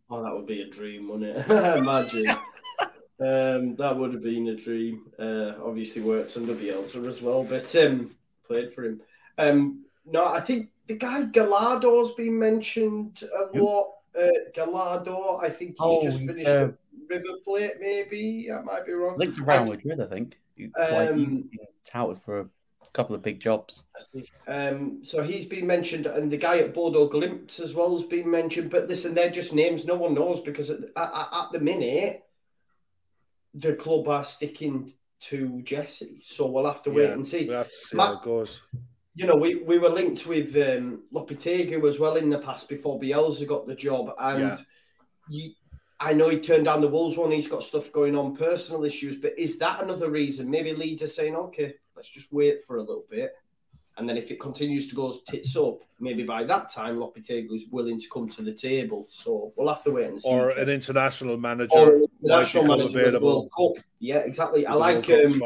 Oh, that would be a dream, wouldn't it? Imagine. um, that would have been a dream. Uh, obviously worked under Bielsa as well, but um, played for him. Um, no, I think the guy Gallardo's been mentioned a Who? lot. Uh, Gallardo, I think he's Oh, just he's, finished uh, River Plate, maybe. I might be wrong. Linked to Real I- Madrid, I think. Like, he's Um, touted for a couple of big jobs. Um, so he's been mentioned, and the guy at Bordeaux Glimpse as well has been mentioned. But listen, they're just names no one knows because at, at, at the minute, the club are sticking to Jesse. So we'll have to wait Yeah, and see. we have to see Ma- how it goes. You know, we, we were linked with um, Lopetegui as well in the past before Bielsa got the job, and Yeah. you, I know he turned down the Wolves one. He's got stuff going on, personal issues. But is that another reason? Maybe Leeds are saying, okay, let's just wait for a little bit. And then if it continues to go tits up, maybe by that time Lopetegui is willing to come to the table. So we'll have to wait and see. Or an international manager Or might the national become manager available. World Cup. Yeah, exactly. I like um,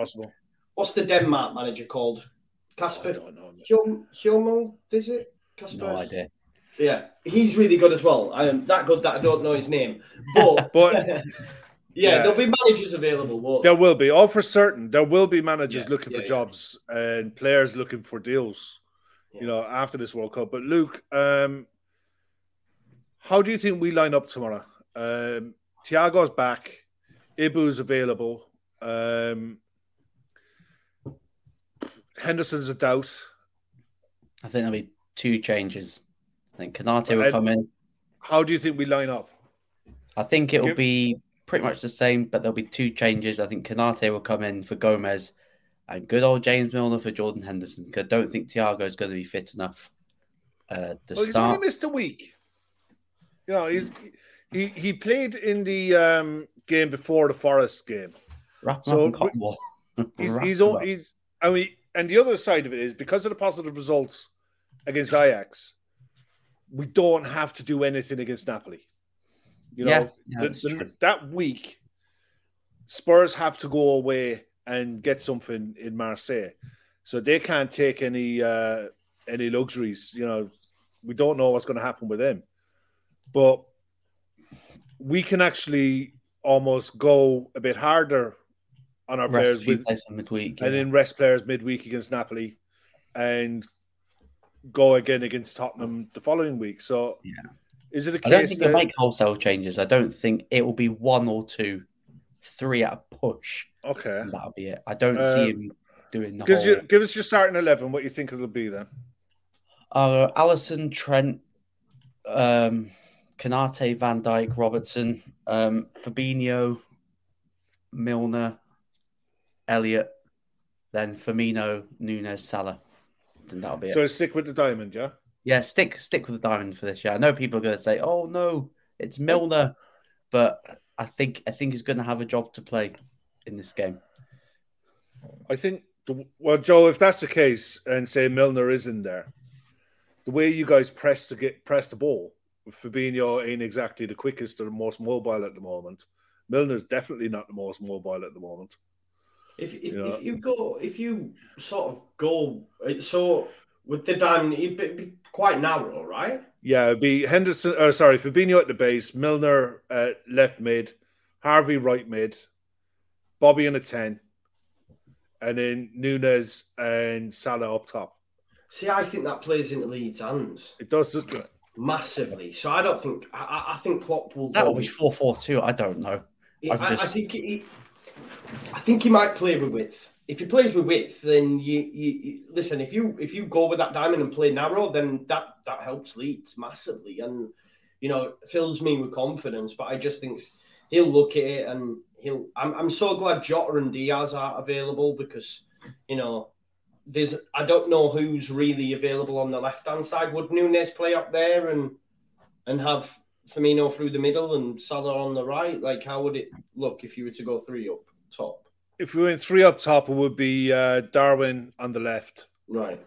what's the Denmark manager called? I Kasper don't know. Hjul- Hjulmel, is it? Kasper? No idea. Yeah, he's really good as well. I am that good that I don't know his name. But, But yeah, Yeah. there'll be managers available. Won't there will be, all for certain, there will be managers Yeah, looking yeah, for yeah. jobs and players looking for deals. Yeah. You know, after this World Cup. But Luke, um, how do you think we line up tomorrow? Um, Thiago's back, Ibu's available. Um, Henderson's a doubt. I think there'll be two changes. I think Konaté will come in. How do you think we line up? I think it will Give- be pretty much the same, but there'll be two changes. I think Konaté will come in for Gomez and good old James Milner for Jordan Henderson. 'cause I don't think Thiago is going to be fit enough uh, to Well, he's only missed a week. You know, he's he he played in the um, game before the Forest game. Wrap so up in cotton wool. He's he's him all up. he's I mean, and the other side of it is because of the positive results against Ajax, we don't have to do anything against Napoli. You know, Yeah, yeah, the- the- that week, Spurs have to go away and get something in Marseille. so they can't take any uh, any luxuries. You know, we don't know what's going to happen with them, but we can actually almost go a bit harder on our Rest players with, players midweek. and yeah. then rest players midweek against Napoli, and go again against Tottenham the following week. So, Yeah. is it a I don't think that it'll make wholesale changes. I don't think it will be one or two, three at a push, okay? that'll be it. I don't Um, see him doing the Give whole. us, your, give us your starting eleven. What you think it'll be then? Uh, Alisson, Trent, um, Konaté, Van Dijk, Robertson, um, Fabinho, Milner, Elliot, then Firmino, Núñez, Salah. And that'll be it. So stick with the diamond, yeah. Yeah, stick stick with the diamond for this year. I know people are going to say, "Oh no, it's Milner," but I think I think he's going to have a job to play in this game. I think, the, well, Joe, if that's the case, and say Milner is in there, the way you guys press to get press the ball, Fabinho ain't exactly the quickest or the most mobile at the moment. Milner's definitely not the most mobile at the moment. If if, Yeah. if you go, if you sort of go, uh, so with the diamond, it'd be, be quite narrow, right? Yeah, it'd be Henderson, or sorry, Fabinho at the base, Milner at left mid, Harvey right mid, Bobby in a 10, and then Núñez and Salah up top. See, I think that plays into Leeds' hands It does, doesn't it? massively. So I don't think I, I- I think Klopp will. That go will be with- four four two. I don't know. I, I've I think he, I think he might play with width. If he plays with width, then you, you, you listen. If you if you go with that diamond and play narrow, then that that helps Leeds massively, and you know fills me with confidence. But I just think he'll look at it and he'll. I'm I'm so glad Jota and Diaz are available because you know there's I don't know who's really available on the left hand side. Would Núñez play up there and and have Firmino through the middle and Salah on the right? Like, how would it look if you were to go three up top? If we went three up top, it would be uh, Darwin on the left, Right.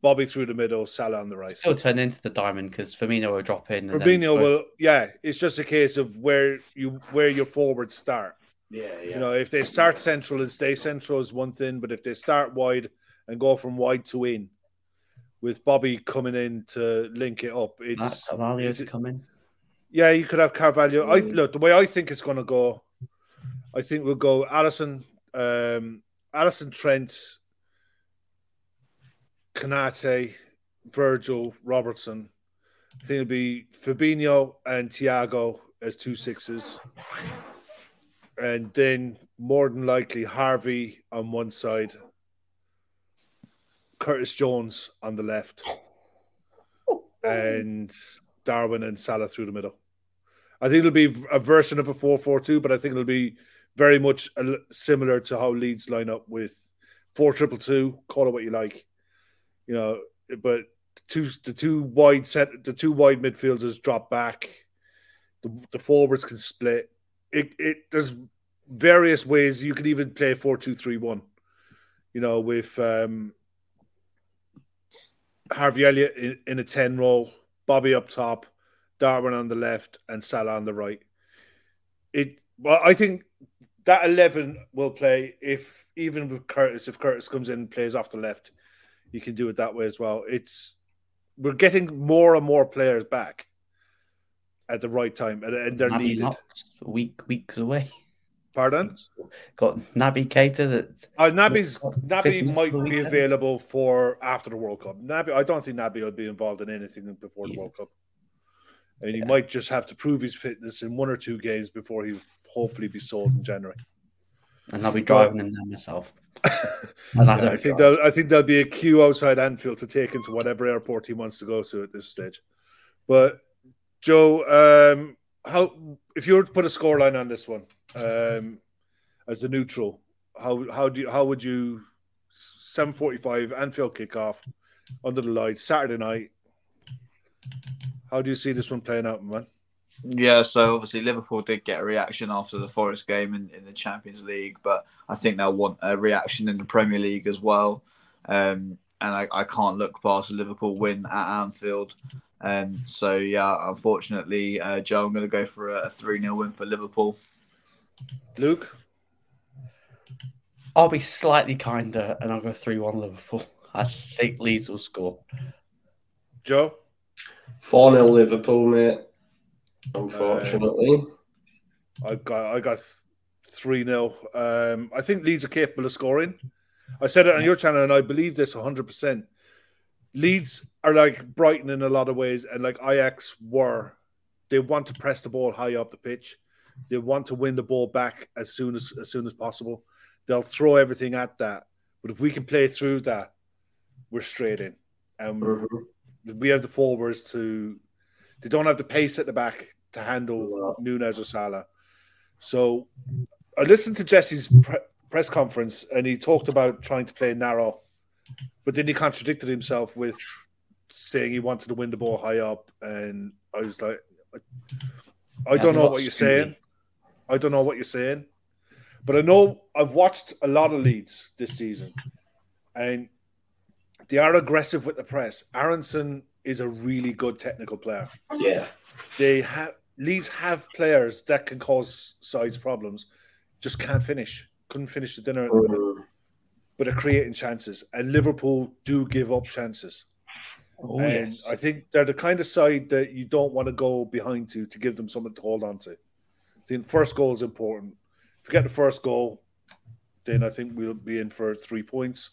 Bobby through the middle, Salah on the right. Still turn into the diamond because Firmino will drop in. and then will, yeah. It's just a case of where you where your forwards start. Yeah, yeah. You know, if they start central and stay central is one thing, but if they start wide and go from wide to in, with Bobby coming in to link it up, Matt it's Carvalho it's- to come in. Yeah. You could have Carvalho. I Mm. look the way I think it's going to go. I think we'll go Alisson, um, Alisson Trent, Konaté, Virgil, Robertson. I think it'll be Fabinho and Thiago as two sixes. And then more than likely Harvey on one side, Curtis Jones on the left, and Darwin and Salah through the middle. I think it'll be a version of a 4 4 2, but I think it'll be very much similar to how Leeds line up with 4 triple 2, call it what you like. You know, but two the two wide set the two wide midfielders drop back. The, the forwards can split. It it there's various ways you could even play four two three one. You know, with um Harvey Elliott in, in a 10 role, Bobby up top, Darwin on the left, and Salah on the right. It well, I think that 11 will play if even with Curtis, if Curtis comes in and plays off the left, you can do it that way as well. It's we're getting more and more players back at the right time, and, and they're Naby needed. Knox, week weeks away. Pardon? Got Naby Keita that Uh, Naby's Naby might be available for after the World Cup. Naby, I don't think Naby will be involved in anything before the Yeah. World Cup. And he Yeah. might just have to prove his fitness in one or two games before he hopefully be sold in January. and I'll be driving him there myself. I Yeah, I think there'll, I think there'll be a queue outside Anfield to take him to whatever airport he wants to go to at this stage. But Joe, um, how if you were to put a scoreline on this one um, as a neutral, how how do you, how would you seven forty five Anfield kickoff under the lights Saturday night? How do you see this one playing out, man? Yeah, so obviously Liverpool did get a reaction after the Forest game in, in the Champions League, but I think they'll want a reaction in the Premier League as well. Um, and I, I can't look past a Liverpool win at Anfield. Um, so, yeah, unfortunately, uh, Joe, I'm going to go for a 3 0 win for Liverpool. Luke, I'll be slightly kinder and I'll go 3 1 Liverpool. I think Leeds will score. Joe? 4 0 Liverpool, mate. Unfortunately. I got I got three 0 um, I think Leeds are capable of scoring. I said it on your channel, and I believe this hundred percent. Leeds are like Brighton in a lot of ways, and like Ajax were. They want to press the ball high up the pitch. They want to win the ball back as soon as as soon as possible. They'll throw everything at that. But if we can play through that, we're straight in. And Mhm. we have the forwards to. They don't have the pace at the back to handle Núñez or Salah. So I listened to Jesse's pre- press conference and he talked about trying to play narrow, but then he contradicted himself with saying he wanted to win the ball high up. And I was like, I, I don't know what you're Scooby? saying. I don't know what you're saying, but I know I've watched a lot of leads this season and they are aggressive with the press. Aronson is a really good technical player Yeah. they have Leeds have players that can cause sides problems, just can't finish. Couldn't finish the dinner, at the minute, Mhm. but are creating chances. And Liverpool do give up chances. Oh, and yes. I think they're the kind of side that you don't want to go behind to to give them something to hold on to. Think first goal is important. If we get the first goal, then I think we'll be in for three points.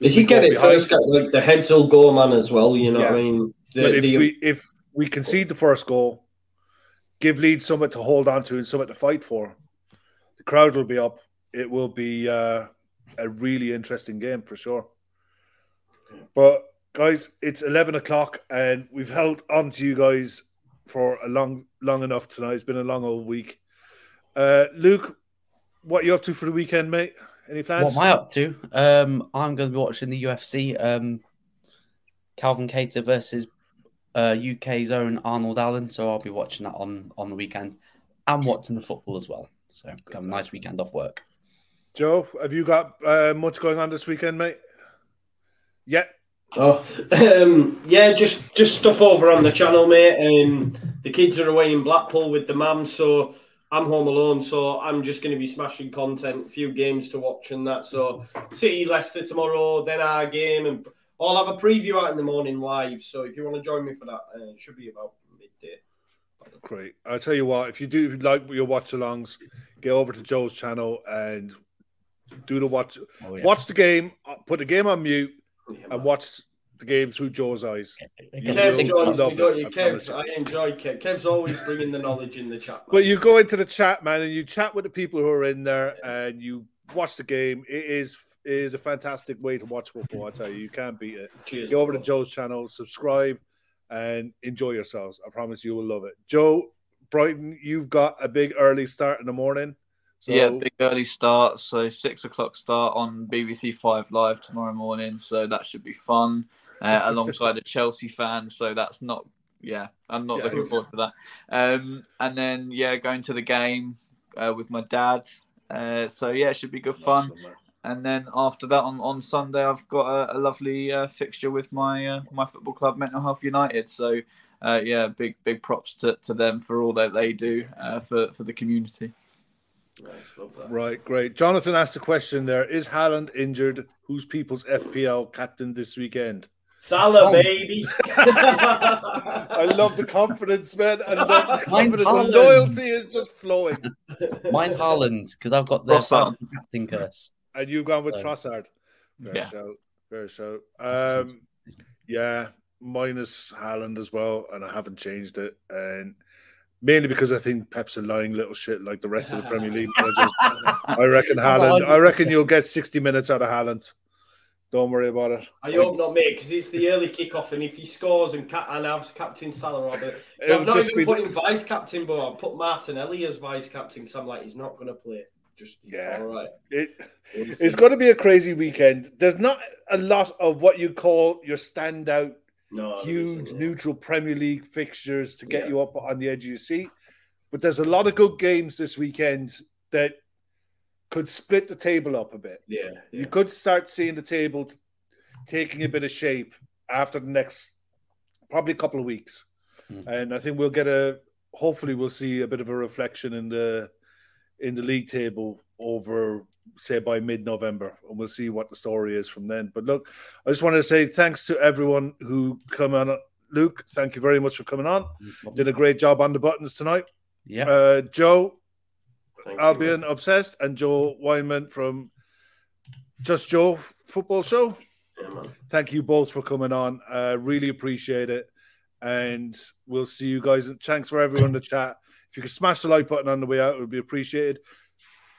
If we you get it behind- first, get, like the heads will go, man, as well. You know what I mean? The, But if the- we if we concede the first goal, give Leeds something to hold on to and something to fight for, the crowd will be up. It will be uh, a really interesting game for sure. But guys, it's eleven o'clock, and we've held on to you guys for a long, long enough tonight. It's been a long old week. Uh, Luke, what are you up to for the weekend, mate? Any plans? What am I up to? Um, I'm going to be watching the UFC. Um, Calvin Kattar versus uh, UK's own Arnold Allen. So I'll be watching that on on the weekend. I'm watching the football as well. So have a nice weekend off work. Joe, have you got uh, much going on this weekend, mate? Yeah. Oh, um, yeah, just just stuff over on the channel, mate. Um, the kids are away in Blackpool with the mam, so I'm home alone. So I'm just going to be smashing content, a few games to watch and that. So City Leicester tomorrow, then our game, and I'll have a preview out in the morning live. So if you want to join me for that, uh, it should be about midday. Great. I'll tell you what, if you do if you like your watch alongs, get over to Joe's channel and do the watch Oh, yeah. watch the game, uh, put the game on mute Yeah, and man. watch the game through Joe's eyes. They get Kev the love it, you? I Kev. I enjoy Kev. Kev's always bringing the knowledge in the chat. man. But you go into the chat, man, and you chat with the people who are in there and you watch the game. It is it is a fantastic way to watch football, I tell you. You can't beat it. Cheers. Go over to. Joe's channel, subscribe, and enjoy yourselves. I promise you will love it. Joe, Brighton, you've got a big early start in the morning. So yeah, big early start. So six o'clock start on BBC Five Live tomorrow morning. So that should be fun. Uh, alongside a Chelsea fan. So that's not. Yeah, I'm not Yeah, looking it's- forward to that. Um, and then yeah, going to the game uh, with my dad. Uh, so yeah, it should be good fun. Awesome. And then after that, on, on Sunday, I've got a, a lovely uh, fixture with my uh, my football club, Mental Health United. So uh, yeah, big big props to, to them for all that they do uh, for for the community. Nice. Right, great. Jonathan asked a question there. Is Haaland injured? Who's people's FPL captain this weekend? Salah, Oh. baby. I love the confidence, man. I love the confidence. The loyalty is just flowing. Mine's Haaland because I've got the Trossard. captain curse. And you've gone with So- Trossard. Fair Yeah. shout. Fair shout. Um, yeah, mine is Haaland as well, and I haven't changed it. And mainly because I think Pep's a lying little shit like the rest of the Premier League managers. I reckon That's Haaland. I reckon you'll get 60 minutes out of Haaland. Don't worry about it. I hope not, mate, because it's the early kickoff, and if he scores and Cat and I've captain Salah, I'll be... so I've not even put him vice captain, but I've put Martinelli as vice captain because I'm like, he's not going to play. Just Yeah. all right. It, We'll it's going to be a crazy weekend. There's not a lot of what you call your standout, no, huge, neutral Premier League fixtures to get Yeah. you up on the edge of your seat. But there's a lot of good games this weekend that could split the table up a bit. Yeah, yeah. You could start seeing the table t- taking a bit of shape after the next probably a couple of weeks. Mm. And I think we'll get a hopefully we'll see a bit of a reflection in the in the league table over say by mid-November, and we'll see what the story is from then. But look, I just want to say thanks to everyone who come on. Luke, thank you very much for coming on. Did a great job on the buttons tonight. Yeah. Uh, Joe, Thank you, Albion man. obsessed, and Joe Weinman from Just Joe Football Show. Yeah. Thank you both for coming on. Uh, really appreciate it, and we'll see you guys. Thanks for everyone in the chat. If you could smash the like button on the way out, it would be appreciated.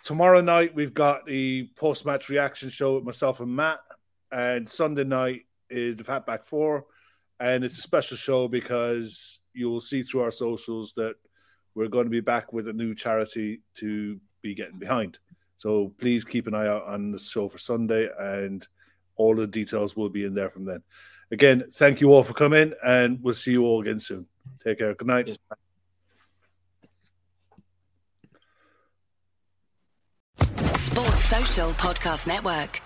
Tomorrow night we've got the post-match reaction show with myself and Matt, and Sunday night is the Fatback Four, and it's a special show because you will see through our socials that we're going to be back with a new charity to be getting behind. So please keep an eye out on the show for Sunday, and all the details will be in there from then. Again, thank you all for coming, and we'll see you all again soon. Take care. Good night. Sports Social Podcast Network.